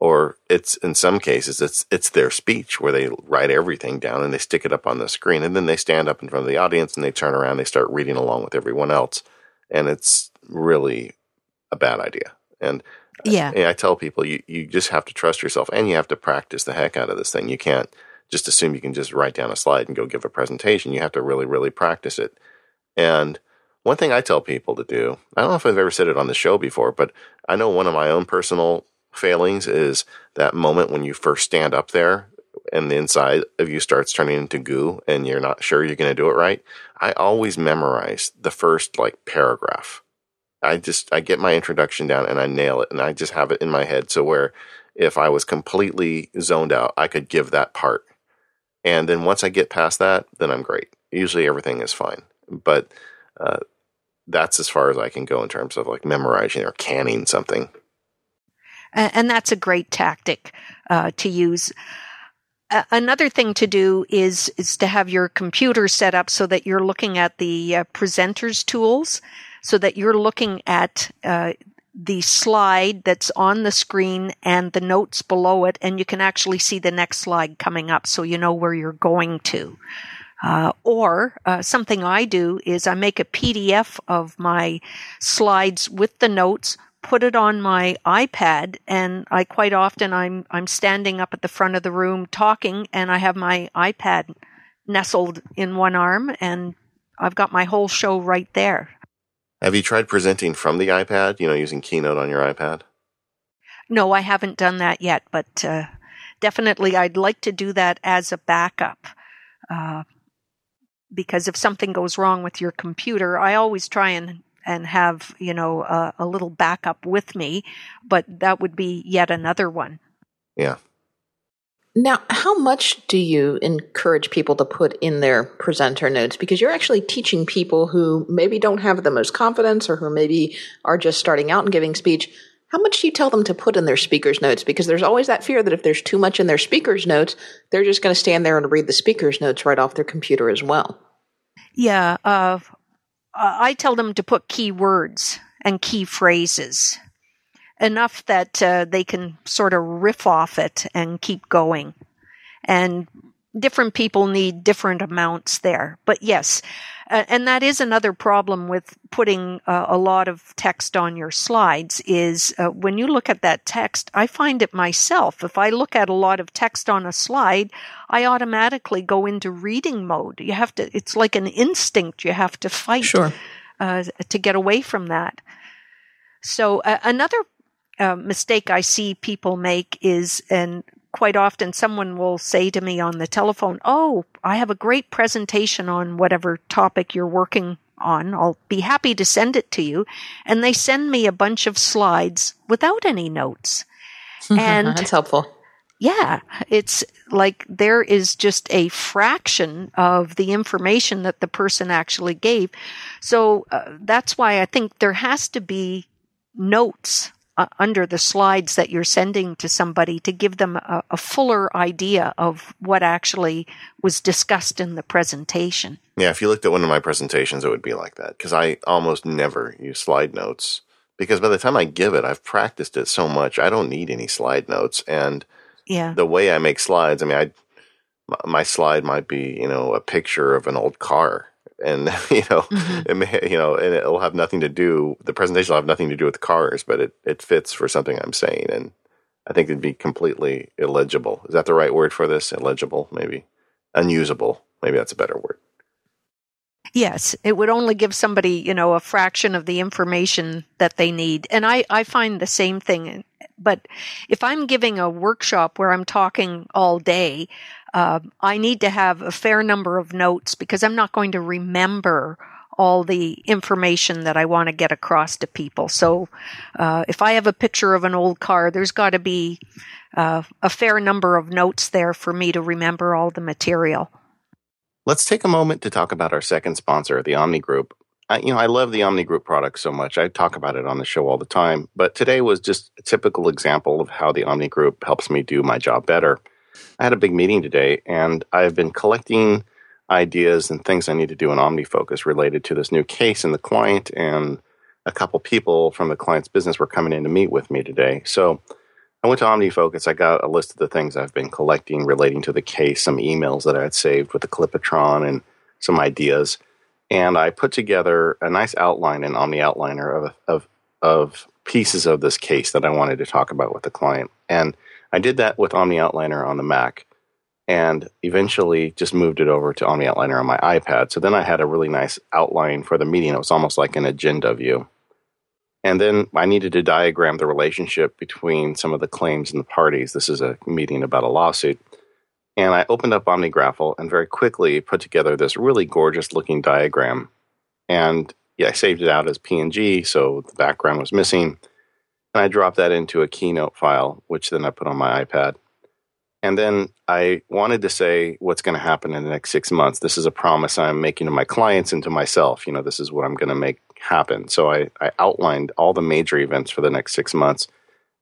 Or it's in some cases it's it's their speech where they write everything down and they stick it up on the screen and then they stand up in front of the audience and they turn around they start reading along with everyone else and it's really a bad idea. And yeah, I, I tell people you you just have to trust yourself and you have to practice the heck out of this thing. You can't just assume you can just write down a slide and go give a presentation. You have to really really practice it. And one thing I tell people to do, I don't know if I've ever said it on the show before, but I know one of my own personal failings is that moment when you first stand up there and the inside of you starts turning into goo and you're not sure you're going to do it right. I always memorize the first like paragraph I just I get my introduction down and I nail it and I just have it in my head. So where if I was completely zoned out, I could give that part. And then once I get past that, then I'm great. Usually everything is fine. But that's as far as I can go in terms of like memorizing or canning something. And that's a great tactic uh, to use. Another thing to do is is to have your computer set up so that you're looking at the uh, presenters tools, so that you're looking at uh, the slide that's on the screen and the notes below it, and you can actually see the next slide coming up, so you know where you're going to. Uh, or uh, something I do is I make a PDF of my slides with the notes, put it on my iPad, and I quite often I'm I'm standing up at the front of the room talking, and I have my iPad nestled in one arm, and I've got my whole show right there. Have you tried presenting from the iPad? You know, using Keynote on your iPad? No, I haven't done that yet, but uh, definitely I'd like to do that as a backup. Uh, because if something goes wrong with your computer, I always try and and have you know a, a little backup with me, but that would be yet another one. Yeah. Now, how much do you encourage people to put in their presenter notes? Because you're actually teaching people who maybe don't have the most confidence or who maybe are just starting out and giving speech. How much do you tell them to put in their speaker's notes? Because there's always that fear that if there's too much in their speaker's notes, they're just going to stand there and read the speaker's notes right off their computer as well. Yeah, uh, I tell them to put key words and key phrases enough that uh, they can sort of riff off it and keep going. And different people need different amounts there. But yes, and that is another problem with putting uh, a lot of text on your slides is uh, when you look at that text, I find it myself. If I look at a lot of text on a slide, I automatically go into reading mode. You have to, it's like an instinct you have to fight sure. Uh, to get away from that. So uh, another uh, mistake I see people make is, and quite often someone will say to me on the telephone, Oh, I have a great presentation on whatever topic you're working on. I'll be happy to send it to you. And they send me a bunch of slides without any notes. [laughs] And that's helpful. Yeah, it's like there is just a fraction of the information that the person actually gave. So uh, that's why I think there has to be notes uh, under the slides that you're sending to somebody to give them a, a, fuller idea of what actually was discussed in the presentation. Yeah, if you looked at one of my presentations, it would be like that because I almost never use slide notes because by the time I give it, I've practiced it so much, I don't need any slide notes. And yeah, the way I make slides, I mean, I my slide might be you know a picture of an old car and [laughs] you know, mm-hmm. it may, you know, and it'll have nothing to do. The presentation will have nothing to do with cars, but it it fits for something I'm saying, and I think it'd be completely illegible. Is that the right word for this? Illegible, maybe unusable. Maybe that's a better word. Yes, it would only give somebody, you know, a fraction of the information that they need. And I, I find the same thing. But if I'm giving a workshop where I'm talking all day, uh, I need to have a fair number of notes because I'm not going to remember all the information that I want to get across to people. So, uh, if I have a picture of an old car, there's got to be uh, a fair number of notes there for me to remember all the material. Let's take a moment to talk about our second sponsor, the Omni Group. I, you know, I love the Omni Group product so much. I talk about it on the show all the time, but today was just a typical example of how the Omni Group helps me do my job better. I had a big meeting today, and I've been collecting ideas and things I need to do in OmniFocus related to this new case and the client. And a couple people from the client's business were coming in to meet with me today. So I went to OmniFocus. I got a list of the things I've been collecting relating to the case, some emails that I had saved with the Clip-o-Tron, and some ideas. And I put together a nice outline in OmniOutliner of, of, of pieces of this case that I wanted to talk about with the client. And I did that with OmniOutliner on the Mac and eventually just moved it over to OmniOutliner on my iPad. So then I had a really nice outline for the meeting. It was almost like an agenda view. And then I needed to diagram the relationship between some of the claims and the parties. This is a meeting about a lawsuit. And I opened up OmniGraffle and very quickly put together this really gorgeous looking diagram. And yeah, I saved it out as PNG, so the background was missing. And I dropped that into a Keynote file, which then I put on my iPad. And then I wanted to say what's going to happen in the next six months. This is a promise I'm making to my clients and to myself. You know, this is what I'm going to make happen. So I, I outlined all the major events for the next six months,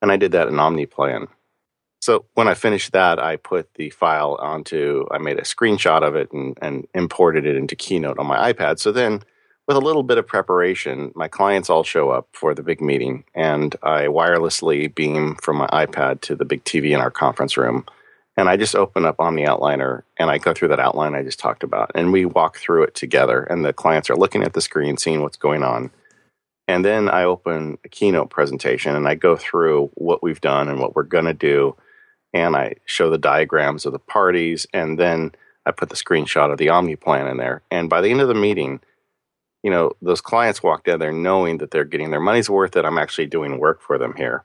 and I did that in OmniPlan. So when I finished that, I put the file onto, I made a screenshot of it and, and imported it into Keynote on my iPad. So then with a little bit of preparation, my clients all show up for the big meeting, and I wirelessly beam from my iPad to the big TV in our conference room. And I just open up OmniOutliner and I go through that outline I just talked about. And we walk through it together, and the clients are looking at the screen, seeing what's going on. And then I open a keynote presentation and I go through what we've done and what we're going to do. And I show the diagrams of the parties. And then I put the screenshot of the OmniPlan in there. And by the end of the meeting, you know, those clients walk out there knowing that they're getting their money's worth, that I'm actually doing work for them here.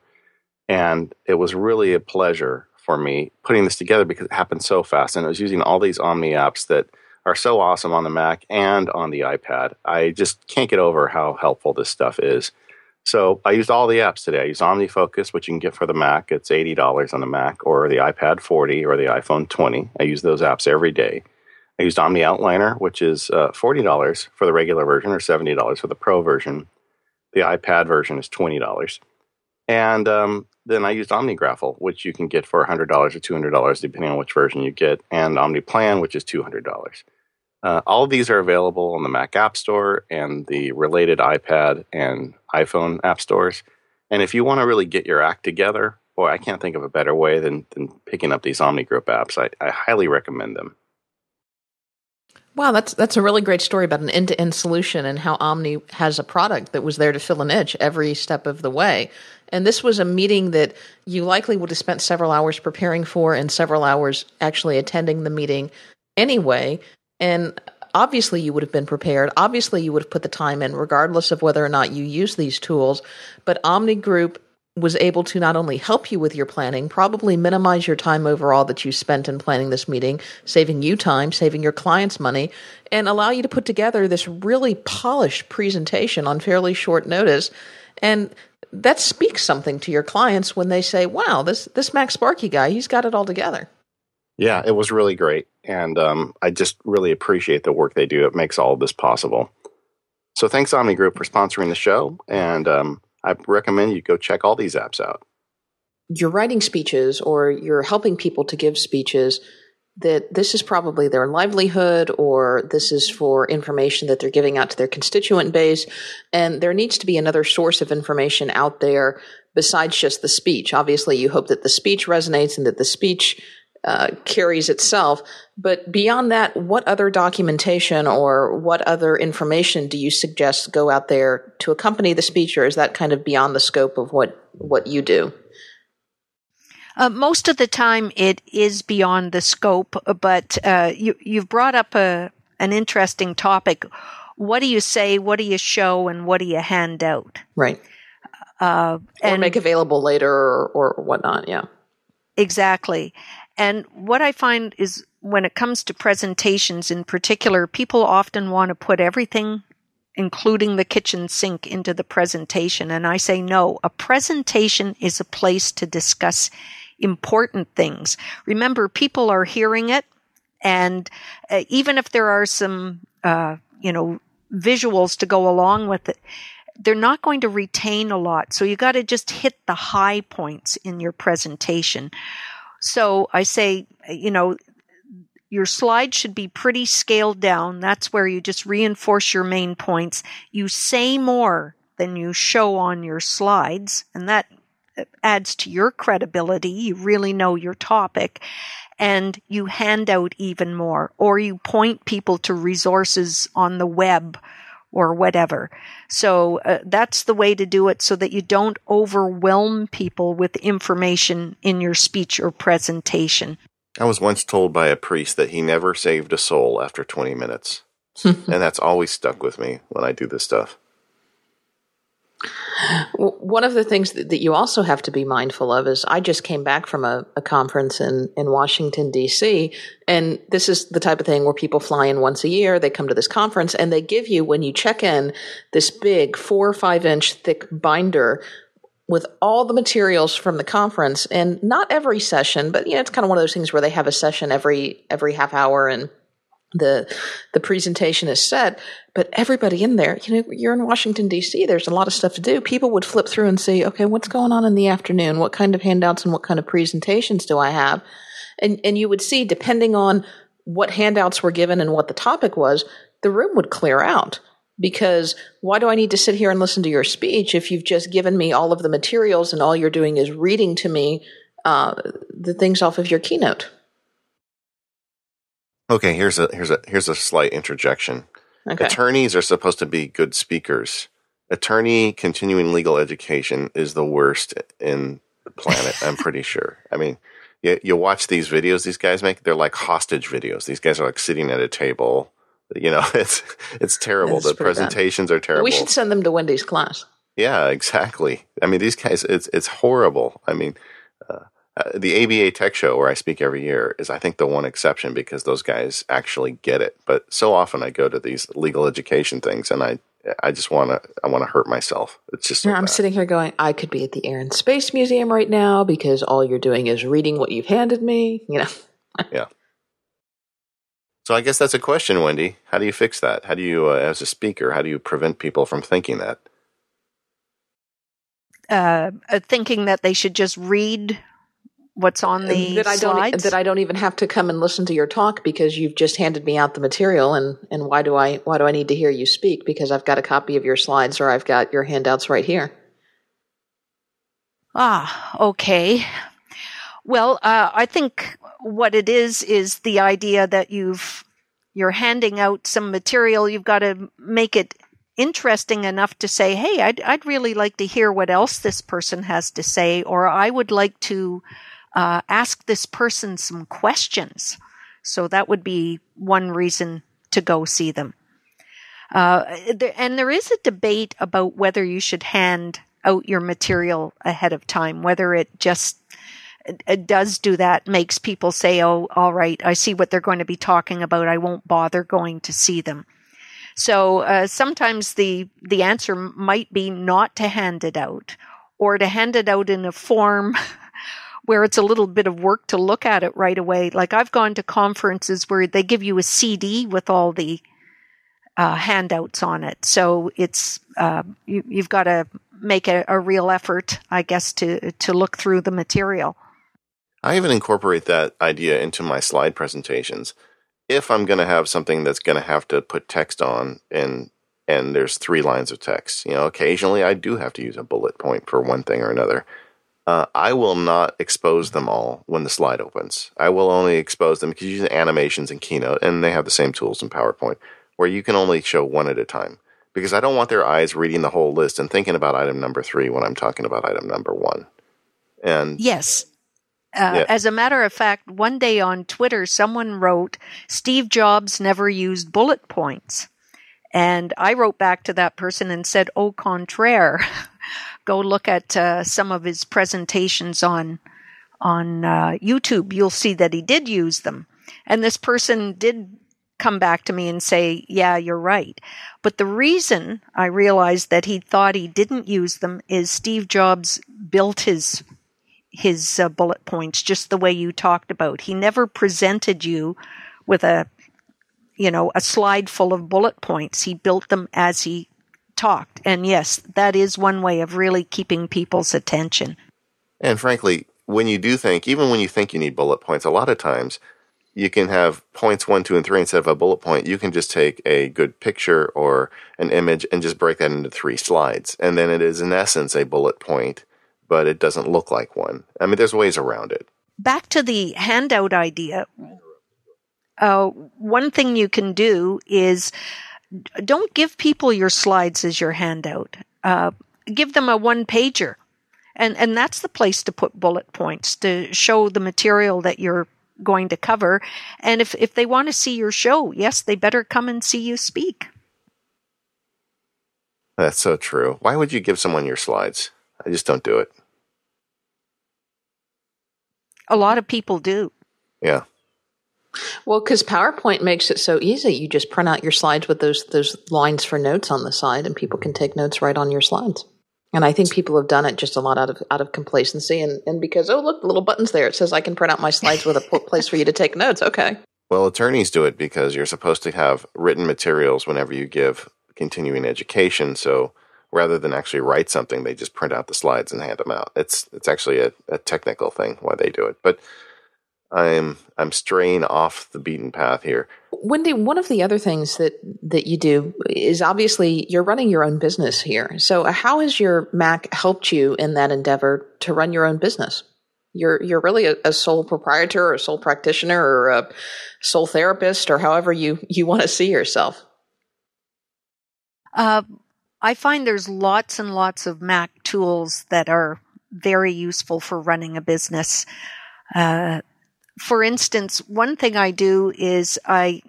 And it was really a pleasure for me putting this together because it happened so fast. And I was using all these Omni apps that are so awesome on the Mac and on the iPad. I just can't get over how helpful this stuff is. So I used all the apps today. I used OmniFocus, which you can get for the Mac. It's $80 on the Mac, or the iPad 40 or the iPhone 20. I use those apps every day. I used OmniOutliner, which is uh, $40 for the regular version or $70 for the Pro version. The iPad version is $20. And um, then I used OmniGraffle, which you can get for $100 or $200, depending on which version you get, and OmniPlan, which is $200. Uh, all of these are available on the Mac App Store and the related iPad and iPhone app stores. And if you want to really get your act together, boy, I can't think of a better way than, than picking up these Omni Group apps. I, I highly recommend them. Wow, that's that's a really great story about an end-to-end solution and how Omni has a product that was there to fill a niche every step of the way. And this was a meeting that you likely would have spent several hours preparing for and several hours actually attending the meeting anyway. And obviously you would have been prepared. Obviously you would have put the time in regardless of whether or not you use these tools. But Omni Group was able to not only help you with your planning, probably minimize your time overall that you spent in planning this meeting, saving you time, saving your clients money, and allow you to put together this really polished presentation on fairly short notice. And that speaks something to your clients when they say, wow, this, this MacSparky guy, he's got it all together. Yeah, it was really great. And um, I just really appreciate the work they do. It makes all of this possible. So thanks, Omni Group, for sponsoring the show. And um, I recommend you go check all these apps out. You're writing speeches or you're helping people to give speeches that this is probably their livelihood or this is for information that they're giving out to their constituent base. And there needs to be another source of information out there besides just the speech. Obviously, you hope that the speech resonates and that the speech uh, carries itself. But beyond that, what other documentation or what other information do you suggest go out there to accompany the speech, or is that kind of beyond the scope of what what you do? Uh, most of the time, it is beyond the scope. But uh, you you've brought up a an interesting topic. What do you say? What do you show? And what do you hand out? Right. Uh, and or make available later or, or whatnot. Yeah. Exactly. And what I find is when it comes to presentations in particular, people often want to put everything, including the kitchen sink, into the presentation. And I say, no, a presentation is a place to discuss important things. Remember, people are hearing it. And uh, even if there are some, uh, you know, visuals to go along with it, they're not going to retain a lot. So you got to just hit the high points in your presentation. So I say, you know, your slide should be pretty scaled down. That's where you just reinforce your main points. You say more than you show on your slides, and that uh, adds to your credibility. You really know your topic. And you hand out even more, or you point people to resources on the web or whatever. So uh, that's the way to do it so that you don't overwhelm people with information in your speech or presentation. I was once told by a priest that he never saved a soul after 20 minutes. [laughs] and that's always stuck with me when I do this stuff. One of the things that, you also have to be mindful of is I just came back from a, a conference in, in Washington, D.C., and this is the type of thing where people fly in once a year. They come to this conference and they give you, when you check in, this big four or five inch thick binder with all the materials from the conference and not every session but you know it's kind of one of those things where they have a session every every half hour and the the presentation is set but everybody in there you know you're in washington d.c there's a lot of stuff to do. People would flip through and see okay what's going on in the afternoon? What kind of handouts and what kind of presentations do i have? And and you would see depending on what handouts were given and what the topic was the room would clear out. Because why do i need to sit here and listen to your speech if you've just given me all of the materials and all you're doing is reading to me uh, the things off of your keynote Okay, here's a here's a here's a slight interjection. Okay. Attorneys are supposed to be good speakers. Attorney continuing legal education is the worst in the planet. I'm pretty [laughs] sure. I mean, you, you watch these videos these guys make. They're like hostage videos. These guys are like sitting at a table. You know, [laughs] it's it's terrible. The presentations bad. are terrible. We should send them to Wendy's class. Yeah, exactly. I mean, these guys. It's it's horrible. I mean, uh, the ABA Tech Show, where I speak every year, is I think the one exception because those guys actually get it. But so often I go to these legal education things, and I I just want to I want to hurt myself. It's just so yeah, I'm sitting here going, I could be at the Air and Space Museum right now because all you're doing is reading what you've handed me. [laughs] You know. yeah. So I guess that's a question, Wendy. How do you fix that? How do you, uh, as a speaker, how do you prevent people from thinking that? Uh, uh thinking that they should just read what's on the that I slides? don't that I don't even have to come and listen to your talk because you've just handed me out the material and and why do I why do I need to hear you speak because I've got a copy of your slides or I've got your handouts right here. Ah, okay. Well, uh, I think what it is is the idea that you've you're handing out some material. You've got to make it interesting enough to say, "Hey, I'd I'd really like to hear what else this person has to say," or I would like to uh, ask this person some questions. So that would be one reason to go see them. Uh, there, and there is a debate about whether you should hand out your material ahead of time, whether it just it does do that, makes people say, oh, all right, I see what they're going to be talking about. I won't bother going to see them. So uh, sometimes the the answer might be not to hand it out, or to hand it out in a form [laughs] where it's a little bit of work to look at it right away. Like I've gone to conferences where they give you a CD with all the uh, handouts on it. So it's uh, you, have got to make a, a, real effort, I guess, to to look through the material. I even incorporate that idea into my slide presentations. If I'm going to have something that's going to have to put text on and and there's three lines of text, you know, occasionally I do have to use a bullet point for one thing or another. Uh, I will not expose them all when the slide opens. I will only expose them because you use animations in Keynote, and they have the same tools in PowerPoint, where you can only show one at a time. Because I don't want their eyes reading the whole list and thinking about item number three when I'm talking about item number one. And yes, uh, yeah. As a matter of fact, one day on Twitter, someone wrote, Steve Jobs never used bullet points. And I wrote back to that person and said, au contraire. [laughs] go look at uh, some of his presentations on on uh, YouTube, you'll see that he did use them. And this person did come back to me and say, "Yeah, you're right." But the reason I realized that he thought he didn't use them is Steve Jobs built his his uh, bullet points just the way you talked about. He never presented you with a you know a slide full of bullet points. He built them as he talked. And yes, that is one way of really keeping people's attention. And frankly, when you do think, even when you think you need bullet points, a lot of times you can have points one, two, and three instead of a bullet point. You can just take a good picture or an image and just break that into three slides. And then it is, in essence, a bullet point, but it doesn't look like one. I mean, there's ways around it. Back to the handout idea. Uh, one thing you can do is don't give people your slides as your handout. Uh, give them a one pager. And, and that's the place to put bullet points to show the material that you're going to cover. And if, if they want to see your show, yes, they better come and see you speak. That's so true. Why would you give someone your slides? I just don't do it. A lot of people do. Yeah. Well, because PowerPoint makes it so easy. You just print out your slides with those those lines for notes on the side, and people can take notes right on your slides. And I think people have done it just a lot out of out of complacency and, and because oh look the little buttons there it says I can print out my slides with a place for you to take notes. Okay. Well, attorneys do it because you're supposed to have written materials whenever you give continuing education. So rather than actually write something, they just print out the slides and hand them out. It's it's actually a, a technical thing why they do it, but I'm I'm straying off the beaten path here. Wendy, one of the other things that that you do is obviously you're running your own business here. So how has your Mac helped you in that endeavor to run your own business? You're you're really a, a sole proprietor or a sole practitioner or a sole therapist or however you you want to see yourself. Uh, I find there's lots and lots of Mac tools that are very useful for running a business. Uh, for instance, one thing I do is I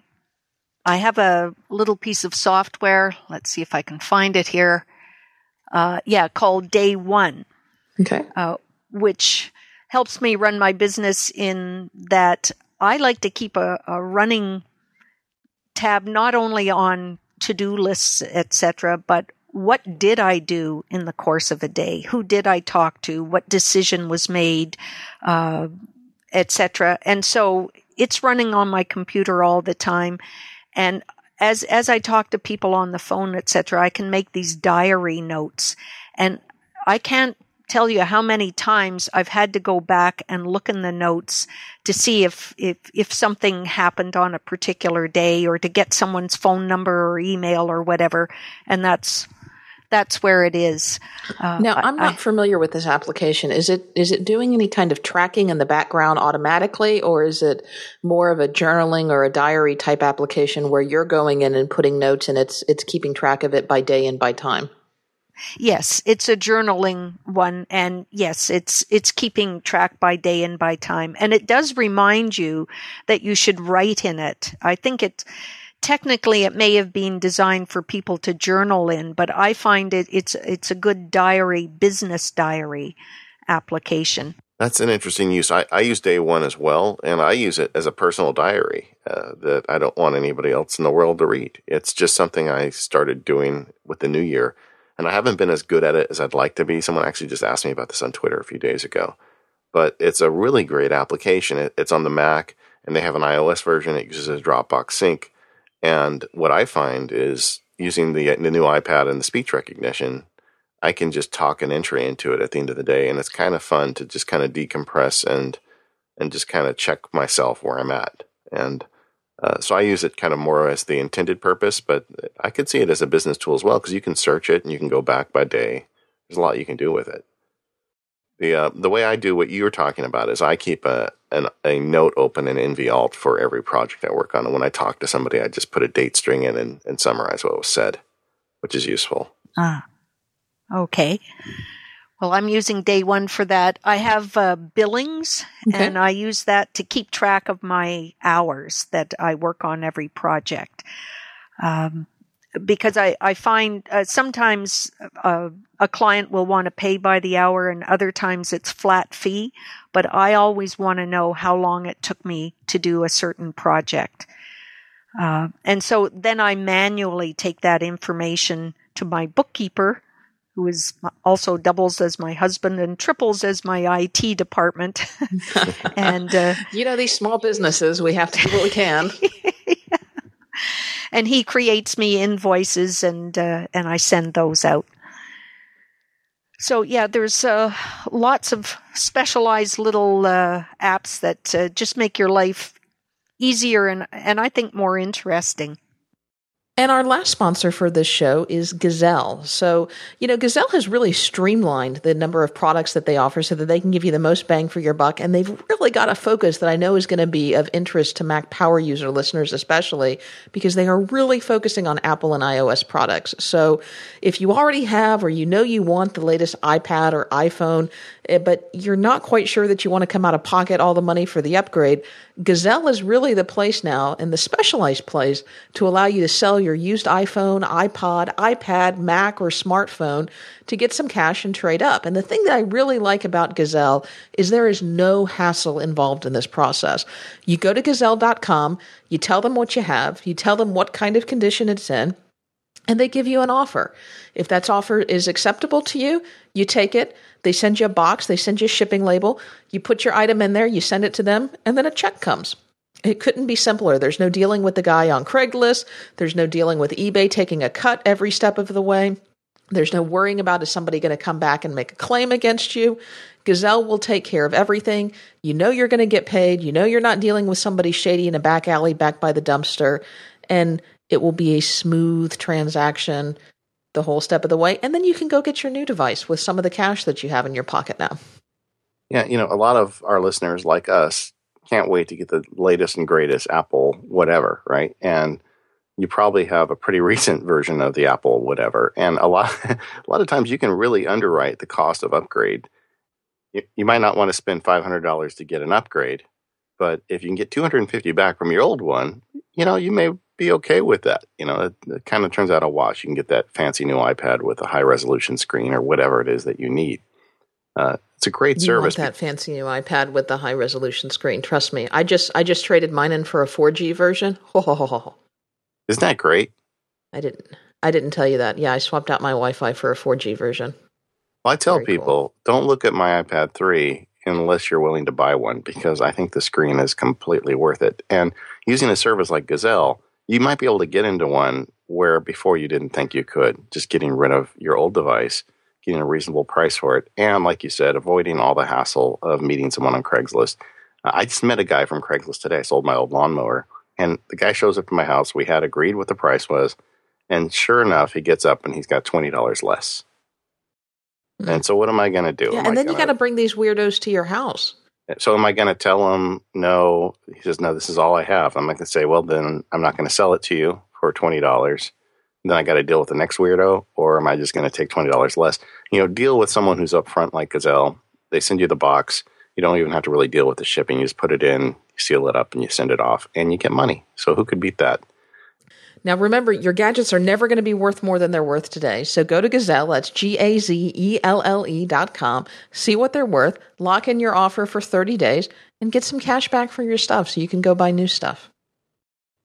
I have a little piece of software. Let's see if I can find it here. Uh, yeah, called Day One. Okay. Uh, which helps me run my business in that I like to keep a, a running tab not only on to-do lists, etc., but what did I do in the course of a day? Who did I talk to? What decision was made? Uh, etc. And so it's running on my computer all the time. And as, as I talk to people on the phone, etc., I can make these diary notes. And I can't tell you how many times I've had to go back and look in the notes to see if, if, if something happened on a particular day or to get someone's phone number or email or whatever. And that's, that's where it is. Uh, now, I'm not I, familiar with this application. Is it is it doing any kind of tracking in the background automatically, or is it more of a journaling or a diary type application where you're going in and putting notes and it's it's keeping track of it by day and by time? Yes, it's a journaling one and yes, it's it's keeping track by day and by time. And it does remind you that you should write in it. I think it technically it may have been designed for people to journal in, but I find it it's it's a good diary, business diary application. That's an interesting use. I, I use Day One as well, and I use it as a personal diary uh, that I don't want anybody else in the world to read. It's just something I started doing with the new year, and I haven't been as good at it as I'd like to be. Someone actually just asked me about this on Twitter a few days ago, but it's a really great application. It, it's on the Mac, and they have an iOS version. It uses a Dropbox sync, and what I find is using the the new iPad and the speech recognition, I can just talk an entry into it at the end of the day, and it's kind of fun to just kind of decompress and and just kind of check myself where I'm at. And uh, so I use it kind of more as the intended purpose, but I could see it as a business tool as well because you can search it and you can go back by day. There's a lot you can do with it. The uh, the way I do what you were talking about is I keep a an, a note open in nvALT for every project I work on, and when I talk to somebody, I just put a date string in and, and summarize what was said, which is useful. Ah, okay. Well, I'm using day one for that. I have uh, billings, okay. and I use that to keep track of my hours that I work on every project. Um, because I, I find uh, sometimes uh, a client will want to pay by the hour and other times it's flat fee, but I always want to know how long it took me to do a certain project. Uh, and so then I manually take that information to my bookkeeper, who is also doubles as my husband and triples as my IT department. [laughs] [laughs] and uh, you know, these small businesses, we have to do what we can. [laughs] and he creates me invoices and uh, and I send those out. So yeah, there's uh, lots of specialized little uh, apps that uh, just make your life easier and and I think more interesting. And our last sponsor for this show is Gazelle. So, you know, Gazelle has really streamlined the number of products that they offer so that they can give you the most bang for your buck. And they've really got a focus that I know is going to be of interest to Mac Power user listeners, especially because they are really focusing on Apple and iOS products. So if you already have or you know you want the latest iPad or iPhone, Eh, but you're not quite sure that you want to come out of pocket all the money for the upgrade, Gazelle is really the place now and the specialized place to allow you to sell your used iPhone, iPod, iPad, Mac, or smartphone to get some cash and trade up. And the thing that I really like about Gazelle is there is no hassle involved in this process. You go to gazelle.com, you tell them what you have, you tell them what kind of condition it's in, and they give you an offer. If that offer is acceptable to you, you take it. They send you a box, they send you a shipping label, you put your item in there, you send it to them, and then a check comes. It couldn't be simpler. There's no dealing with the guy on Craigslist. There's no dealing with eBay taking a cut every step of the way. There's no worrying about is somebody going to come back and make a claim against you. Gazelle will take care of everything. You know you're going to get paid. You know you're not dealing with somebody shady in a back alley back by the dumpster. And it will be a smooth transaction the whole step of the way. And then you can go get your new device with some of the cash that you have in your pocket now. Yeah, you know, a lot of our listeners like us can't wait to get the latest and greatest Apple whatever, right? And you probably have a pretty [laughs] recent version of the Apple whatever, and a lot [laughs] a lot of times you can really underwrite the cost of upgrade. You, you might not want to spend five hundred dollars to get an upgrade, but if you can get two hundred and fifty back from your old one, you know you may be okay with that. You know, it, it kind of turns out a wash. You can get that fancy new iPad with a high resolution screen or whatever it is that you need. Uh, it's a great you service. Want that fancy new iPad with the high resolution screen. Trust me. I just I just traded mine in for a 4G version. [laughs] Isn't that great? I didn't I didn't tell you that. Yeah, I swapped out my Wi-Fi for a 4G version. Well, I tell Very people, cool. don't look at my iPad 3 unless you're willing to buy one because I think the screen is completely worth it. And using a service like Gazelle, you might be able to get into one where before you didn't think you could, just getting rid of your old device getting a reasonable price for it, and like you said, avoiding all the hassle of meeting someone on Craigslist. Uh, I just met a guy from Craigslist today. I sold my old lawnmower, and the guy shows up to my house. We had agreed what the price was, and sure enough, he gets up and he's got twenty dollars less. Mm-hmm. And so, what am I going to do? Yeah, am and I then you got to bring these weirdos to your house. So, am I going to tell him no? He says, "No, this is all I have." I'm going to say, "Well, then I'm not going to sell it to you for twenty dollars." then I got to deal with the next weirdo, or am I just going to take twenty dollars less? You know, deal with someone who's upfront like Gazelle. They send you the box. You don't even have to really deal with the shipping. You just put it in, seal it up, and you send it off, and you get money. So who could beat that? Now remember, your gadgets are never going to be worth more than they're worth today. So go to Gazelle, that's G A Z E L L E dot com, see what they're worth, lock in your offer for 30 days, and get some cash back for your stuff so you can go buy new stuff.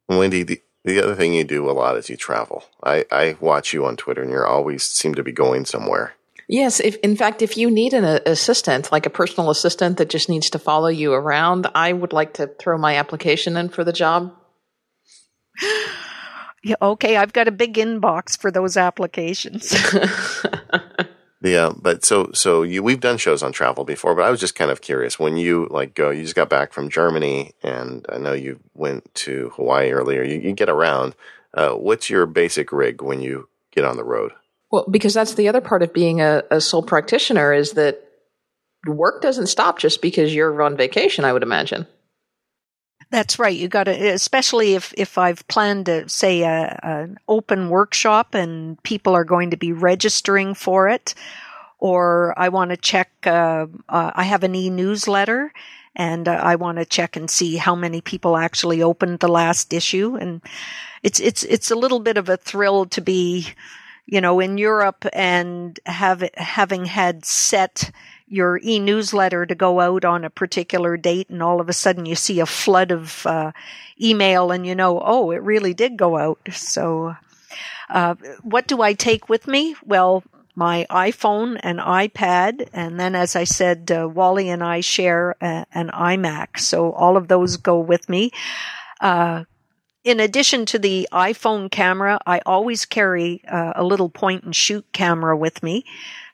Wendy, the, the other thing you do a lot is you travel. I, I watch you on Twitter and you always seem to be going somewhere. Yes, if in fact if you need an assistant, like a personal assistant that just needs to follow you around, I would like to throw my application in for the job. Yeah, okay, I've got a big inbox for those applications. [laughs] Yeah, but so so you we've done shows on travel before, but I was just kind of curious when you like go. You just got back from Germany, and I know you went to Hawaii earlier. You, you get around. Uh, what's your basic rig when you get on the road? Well, because that's the other part of being a, a sole practitioner is that work doesn't stop just because you're on vacation. I would imagine. That's right. You got to, especially if if I've planned to say a, an open workshop and people are going to be registering for it, or I want to check. Uh, uh, I have an e-newsletter, and uh, I want to check and see how many people actually opened the last issue, and it's it's it's a little bit of a thrill to be, you know, in Europe and have having had set your e-newsletter to go out on a particular date and all of a sudden you see a flood of uh, email and you know oh it really did go out. So uh, what do i take with me? Well my iphone and ipad and then as i said uh, wally and i share a, an imac. So all of those go with me. Uh, in addition to the iphone camera i always carry uh, a little point and shoot camera with me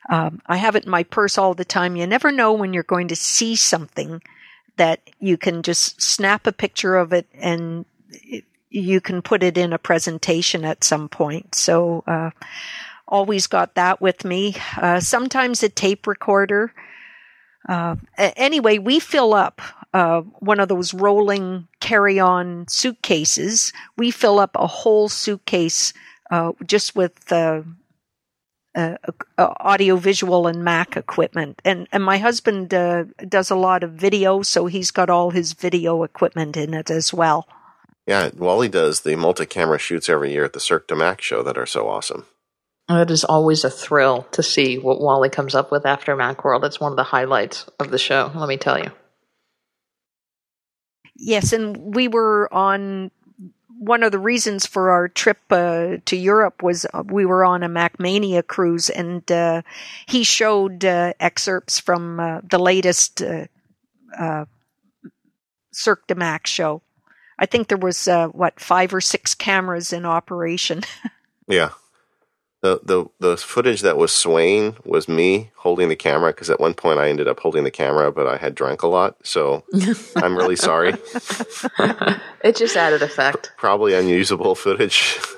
um, I have it in my purse all the time. You never know when you're going to see something that you can just snap a picture of it and it, you can put it in a presentation at some point. So, uh, always got that with me. Uh, sometimes a tape recorder. Uh, anyway, we fill up uh, one of those rolling carry-on suitcases. We fill up a whole suitcase uh, just with uh, audio visual and Mac equipment. And, and my husband uh, does a lot of video, so he's got all his video equipment in it as well. Yeah, Wally does the multi-camera shoots every year at the Cirque du Mac show that are so awesome. It is always a thrill to see what Wally comes up with after Macworld. It's one of the highlights of the show, let me tell you. Yes, and we were on one of the reasons for our trip uh, to Europe was uh, we were on a MacMania cruise, and uh, he showed uh, excerpts from uh, the latest uh, Cirque du Mac show. I think there was what five or six cameras in operation. [laughs] yeah, the the the footage that was swaying was me holding the camera because at one point I ended up holding the camera, but I had drank a lot, so [laughs] I'm really sorry. it just added effect. Probably unusable footage. [laughs]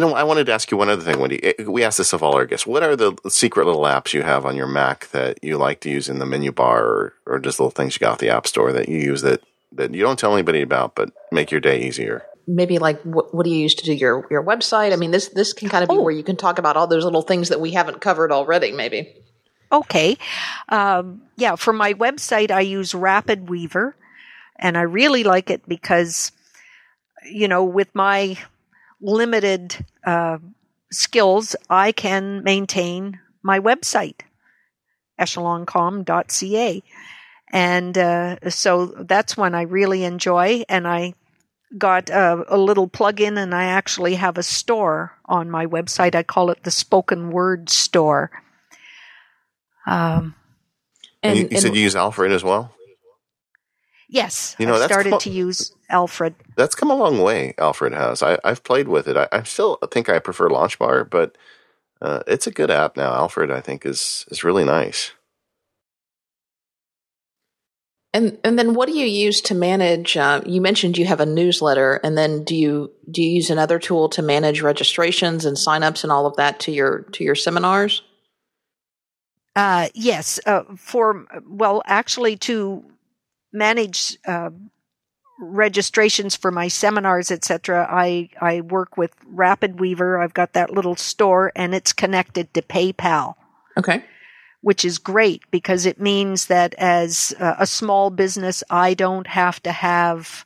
No, I wanted to ask you one other thing, Wendy. Eh, we asked this of all our guests. What are the secret little apps you have on your Mac that you like to use in the menu bar, or, or just little things you got off the App Store that you use that that you don't tell anybody about, but make your day easier? Maybe like what, what do you use to do your your website? I mean, this this can kind of be oh. where you can talk about all those little things that we haven't covered already. Maybe. Okay, um, yeah. For my website, I use RapidWeaver, and I really like it because, you know, with my limited uh, skills, I can maintain my website, echeloncom.ca. And uh, so that's one I really enjoy, and I got a, a, little plug-in and I actually have a store on my website. I call it the Spoken Word Store. Um, and, and you, you said you use Alfred as well. Yes, you know, I started come, to use Alfred. That's come a long way. Alfred has. I, have played with it. I, I, still think I prefer LaunchBar, but uh, it's a good app now. Alfred, I think, is is really nice. And and then what do you use to manage? Uh, you mentioned you have a newsletter, and then do you do you use another tool to manage registrations and signups and all of that to your to your seminars? Uh, yes, uh, for well, actually, to manage uh, registrations for my seminars, etc. I I work with RapidWeaver. I've got that little store, and it's connected to PayPal. Okay which is great because it means that as a small business, I don't have to have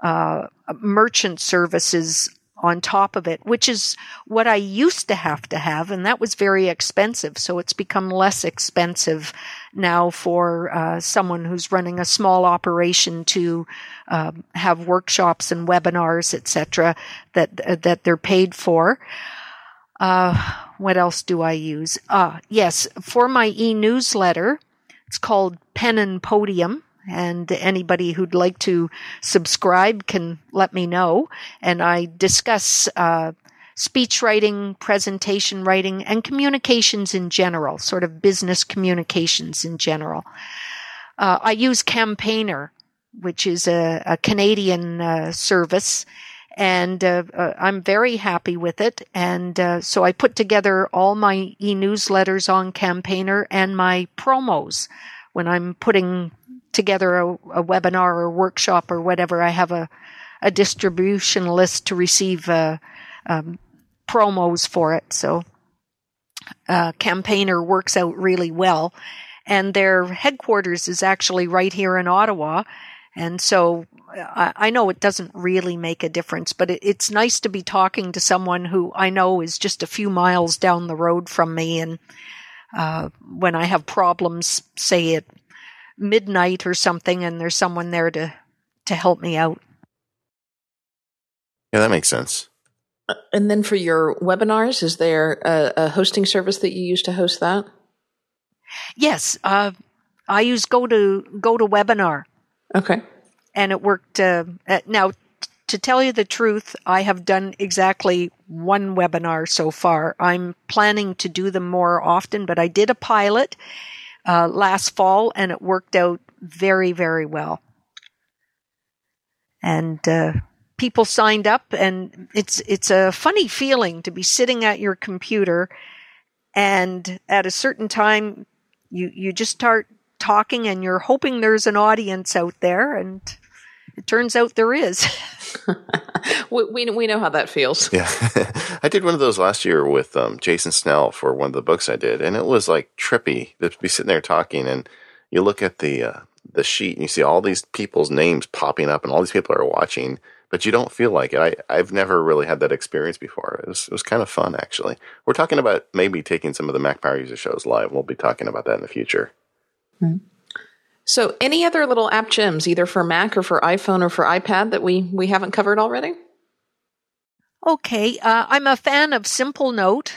uh, merchant services on top of it, which is what I used to have to have, and that was very expensive. So it's become less expensive now for uh, someone who's running a small operation to uh, have workshops and webinars, etc., that that they're paid for. Uh, what else do I use? Ah, yes, for my e-newsletter, it's called Pen and Podium. And anybody who'd like to subscribe can let me know. And I discuss uh, speech writing, presentation writing, and communications in general, sort of business communications in general. Uh, I use Campaigner, which is a, a Canadian uh, service, and uh, uh, I'm very happy with it. And uh, so I put together all my e-newsletters on Campaigner and my promos when I'm putting together a, a webinar or workshop or whatever. I have a, a distribution list to receive uh, um, promos for it. So uh, Campaigner works out really well. And their headquarters is actually right here in Ottawa. And so I, I know it doesn't really make a difference, but it, it's nice to be talking to someone who I know is just a few miles down the road from me. And uh, when I have problems, say at midnight or something, and there's someone there to to help me out. Yeah, that makes sense. Uh, and then for your webinars, is there a, a, hosting service that you use to host that? Yes, uh, I use Go to Go to Webinar. Okay and it worked. Uh, now, to tell you the truth, I have done exactly one webinar so far. I'm planning to do them more often, but I did a pilot uh, last fall, and it worked out very, very well. And uh, people signed up, and it's it's a funny feeling to be sitting at your computer, and at a certain time, you you just start talking, and you're hoping there's an audience out there, and it turns out there is. [laughs] we, we, we know how that feels. [laughs] Yeah, I did one of those last year with um, Jason Snell for one of the books I did, and it was like trippy to be sitting there talking, and you look at the uh, the sheet and you see all these people's names popping up and all these people are watching, but you don't feel like it. I, I've never really had that experience before. It was, it was kind of fun, actually. We're talking about maybe taking some of the Mac Power User shows live. We'll be talking about that in the future. Mm-hmm. So, any other little app gems, either for Mac or for iPhone or for iPad, that we we haven't covered already? Okay, uh, I'm a fan of Simplenote,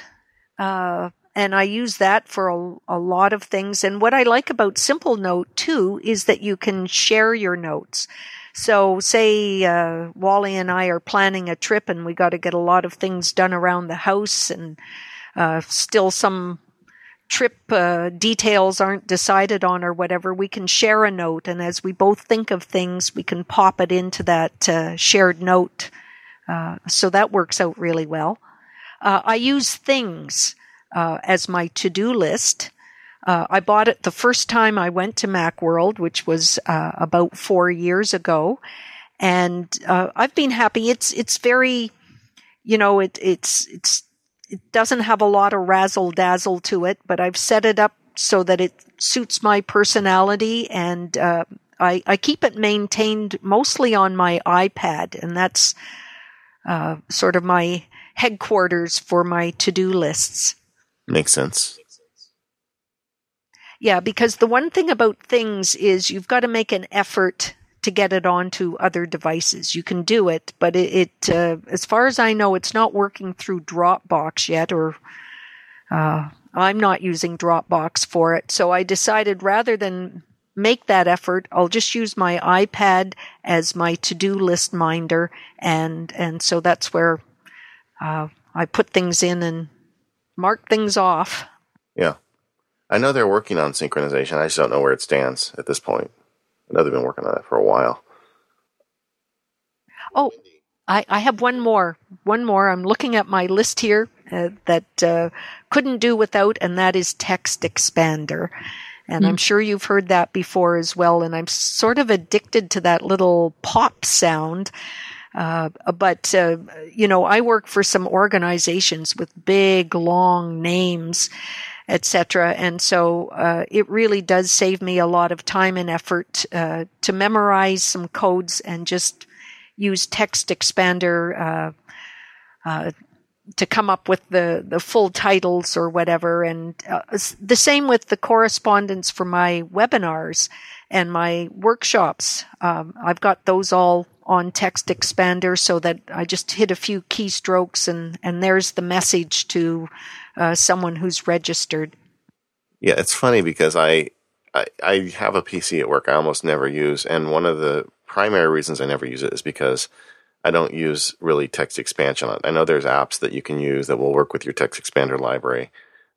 uh, and I use that for a, a, lot of things. And what I like about Simplenote too is that you can share your notes. So, say uh, Wally and I are planning a trip, and we got to get a lot of things done around the house, and uh, still some trip uh, details aren't decided on or whatever, we can share a note. And as we both think of things, we can pop it into that uh, shared note. Uh, so that works out really well. Uh, I use things uh, as my to do list. Uh, I bought it the first time I went to Macworld, which was about four years ago. And I've been happy. It's it's very, you know, it, it's it's it doesn't have a lot of razzle dazzle to it, but I've set it up so that it suits my personality and uh, I, I, keep it maintained mostly on my iPad, and that's uh, sort of my headquarters for my to do lists. Makes sense. Yeah, because the one thing about things is you've got to make an effort to get it onto other devices. You can do it, but it, it uh, as far as I know, it's not working through Dropbox yet, or uh, I'm not using Dropbox for it. So I decided rather than make that effort, I'll just use my iPad as my to-do list minder, and and so that's where uh, I put things in and mark things off. Yeah. I know they're working on synchronization. I just don't know where it stands at this point. I know they've been working on it for a while. Oh, I, I have one more. One more. I'm looking at my list here uh, that uh, couldn't do without, and that is TextExpander. And mm. I'm sure you've heard that before as well. And I'm sort of addicted to that little pop sound. Uh, but, uh, you know, I work for some organizations with big, long names etc. And so uh, it really does save me a lot of time and effort uh, to memorize some codes and just use TextExpander uh, uh to come up with the, the full titles or whatever. And uh, the same with the correspondence for my webinars and my workshops. Um, I've got those all on TextExpander so that I just hit a few keystrokes and, and there's the message to uh, someone who's registered. Yeah, it's funny because I, I, I have a PC at work I almost never use, and one of the primary reasons I never use it is because I don't use really text expansion. I know there's apps that you can use that will work with your TextExpander library.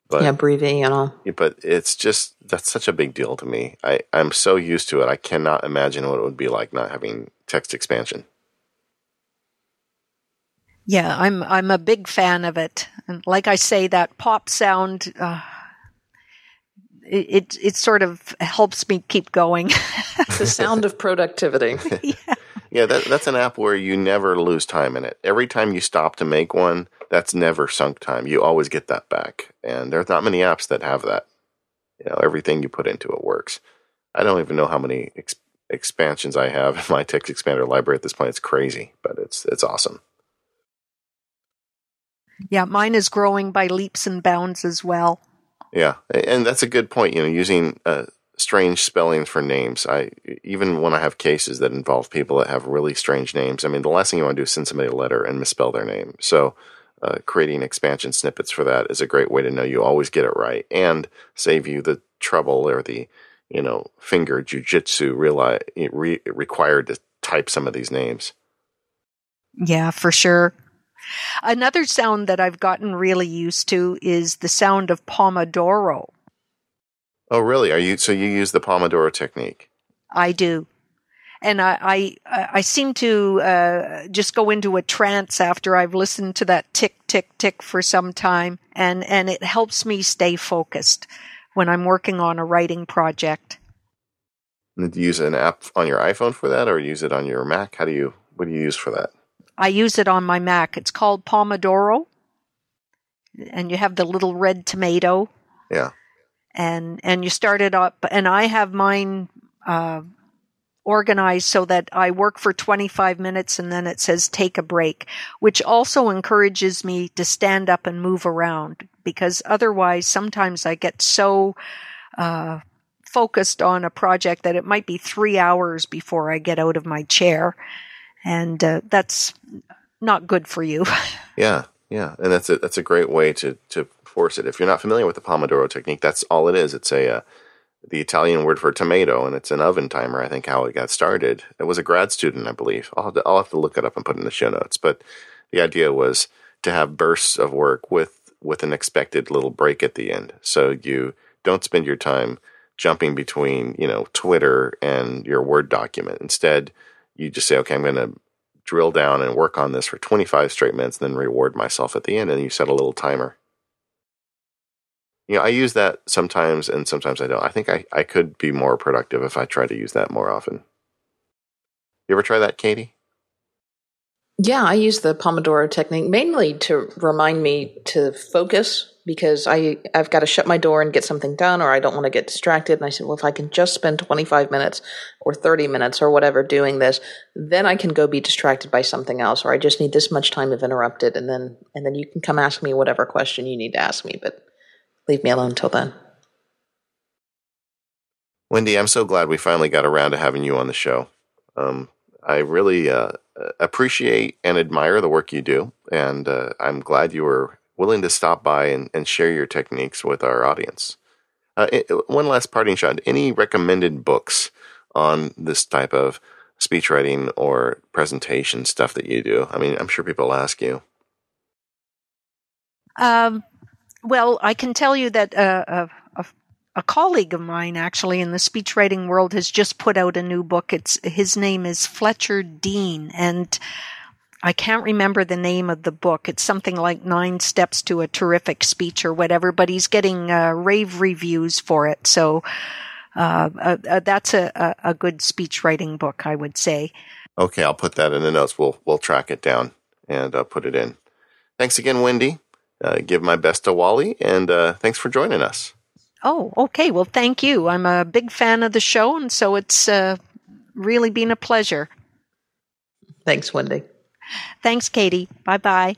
But, yeah, Breevy and all. But it's just that's such a big deal to me. I, I'm so used to it. I cannot imagine what it would be like not having text expansion. Yeah, I'm I'm a big fan of it, and like I say, that pop sound. Uh, it, it, it sort of helps me keep going. [laughs] the sound of productivity. [laughs] yeah, yeah that, that's an app where you never lose time in it. Every time you stop to make one, that's never sunk time. You always get that back, and there's not many apps that have that. You know, everything you put into it works. I don't even know how many ex- expansions I have in my TextExpander library at this point. It's crazy, but it's it's awesome. Yeah, mine is growing by leaps and bounds as well. Yeah, and that's a good point. You know, using uh, strange spellings for names. I even when I have cases that involve people that have really strange names. I mean, the last thing you want to do is send somebody a letter and misspell their name. So, uh, creating expansion snippets for that is a great way to know you always get it right and save you the trouble or the you know finger jujitsu reali- re- required to type some of these names. Yeah, for sure. Another sound that I've gotten really used to is the sound of Pomodoro. Oh, really? Are you so you use the Pomodoro technique? I do, and I I, I seem to uh, just go into a trance after I've listened to that tick tick tick for some time, and and it helps me stay focused when I'm working on a writing project. And do you use an app on your iPhone for that, or use it on your Mac? How do you what do you use for that? I use it on my Mac. It's called Pomodoro. And you have the little red tomato. Yeah. And and you start it up and I have mine uh, organized so that I work for 25 minutes and then it says take a break, which also encourages me to stand up and move around because otherwise sometimes I get so uh, focused on a project that it might be three hours before I get out of my chair. And uh, that's not good for you. [laughs] yeah, yeah. And that's a, that's a great way to, to force it. If you're not familiar with the Pomodoro technique, that's all it is. It's a, uh, the Italian word for tomato, and it's an oven timer. I think how it got started. It was a grad student, I believe. I'll have to, I'll have to look it up and put it in the show notes. But the idea was to have bursts of work with with an expected little break at the end, so you don't spend your time jumping between you know Twitter and your Word document. Instead, you just say, okay, I'm going to drill down and work on this for 25 straight minutes, then reward myself at the end, and you set a little timer you know, I use that sometimes and sometimes I don't. I think I, I could be more productive if I try to use that more often. You ever try that, Katie? Yeah, I use the Pomodoro technique mainly to remind me to focus because I I've got to shut my door and get something done or I don't want to get distracted and I said, well if I can just spend 25 minutes or 30 minutes or whatever doing this, then I can go be distracted by something else or I just need this much time of interrupted and then and then you can come ask me whatever question you need to ask me, but leave me alone till then. Wendy, I'm so glad we finally got around to having you on the show. Um, I really uh, appreciate and admire the work you do, and uh, I'm glad you were willing to stop by and, and share your techniques with our audience. Uh, one last parting shot any recommended books on this type of speech writing or presentation stuff that you do? I mean, I'm sure people ask you. Um, well, I can tell you that uh, a, a, colleague of mine, actually, in the speech writing world, has just put out a new book. It's his name is Fletcher Dean, and I can't remember the name of the book. It's something like Nine Steps to a Terrific Speech or whatever, but he's getting uh, rave reviews for it. So uh, uh, uh that's a, a, good speech writing book, I would say. Okay, I'll put that in the notes. We'll we'll track it down and uh, put it in. Thanks again, Wendy uh, give my best to Wally, and uh, thanks for joining us. Oh, okay. Well, thank you. I'm a big fan of the show, and so it's uh, really been a pleasure. Thanks, Wendy. Thanks, Katie. Bye bye.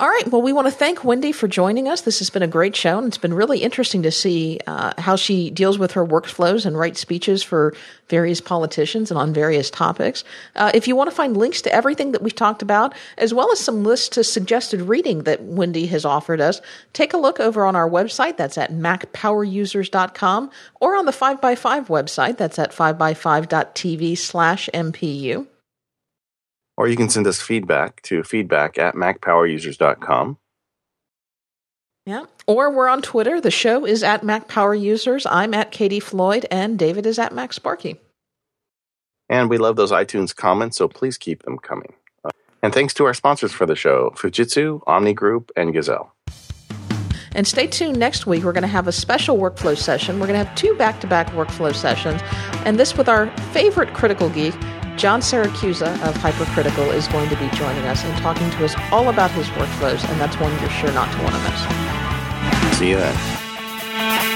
All right. Well, we want to thank Wendy for joining us. This has been a great show, and it's been really interesting to see uh, how she deals with her workflows and writes speeches for various politicians and on various topics. Uh, if you want to find links to everything that we've talked about, as well as some lists to suggested reading that Wendy has offered us, take a look over on our website. That's at macpowerusers.com or on the 5x5 website. That's at 5x5.tv slash MPU or you can send us feedback to feedback at macpowerusers.com. Yeah. Or we're on Twitter. The show is at MacPowerUsers. I'm at Katie Floyd, and David is at MacSparky. And we love those iTunes comments, so please keep them coming. Uh, and thanks to our sponsors for the show Fujitsu, Omni Group, and Gazelle. And stay tuned next week. We're going to have a special workflow session. We're going to have two back to back workflow sessions, and this with our favorite critical geek, John Siracusa of Hypercritical is going to be joining us and talking to us all about his workflows, and that's one you're sure not to want to miss. See you then.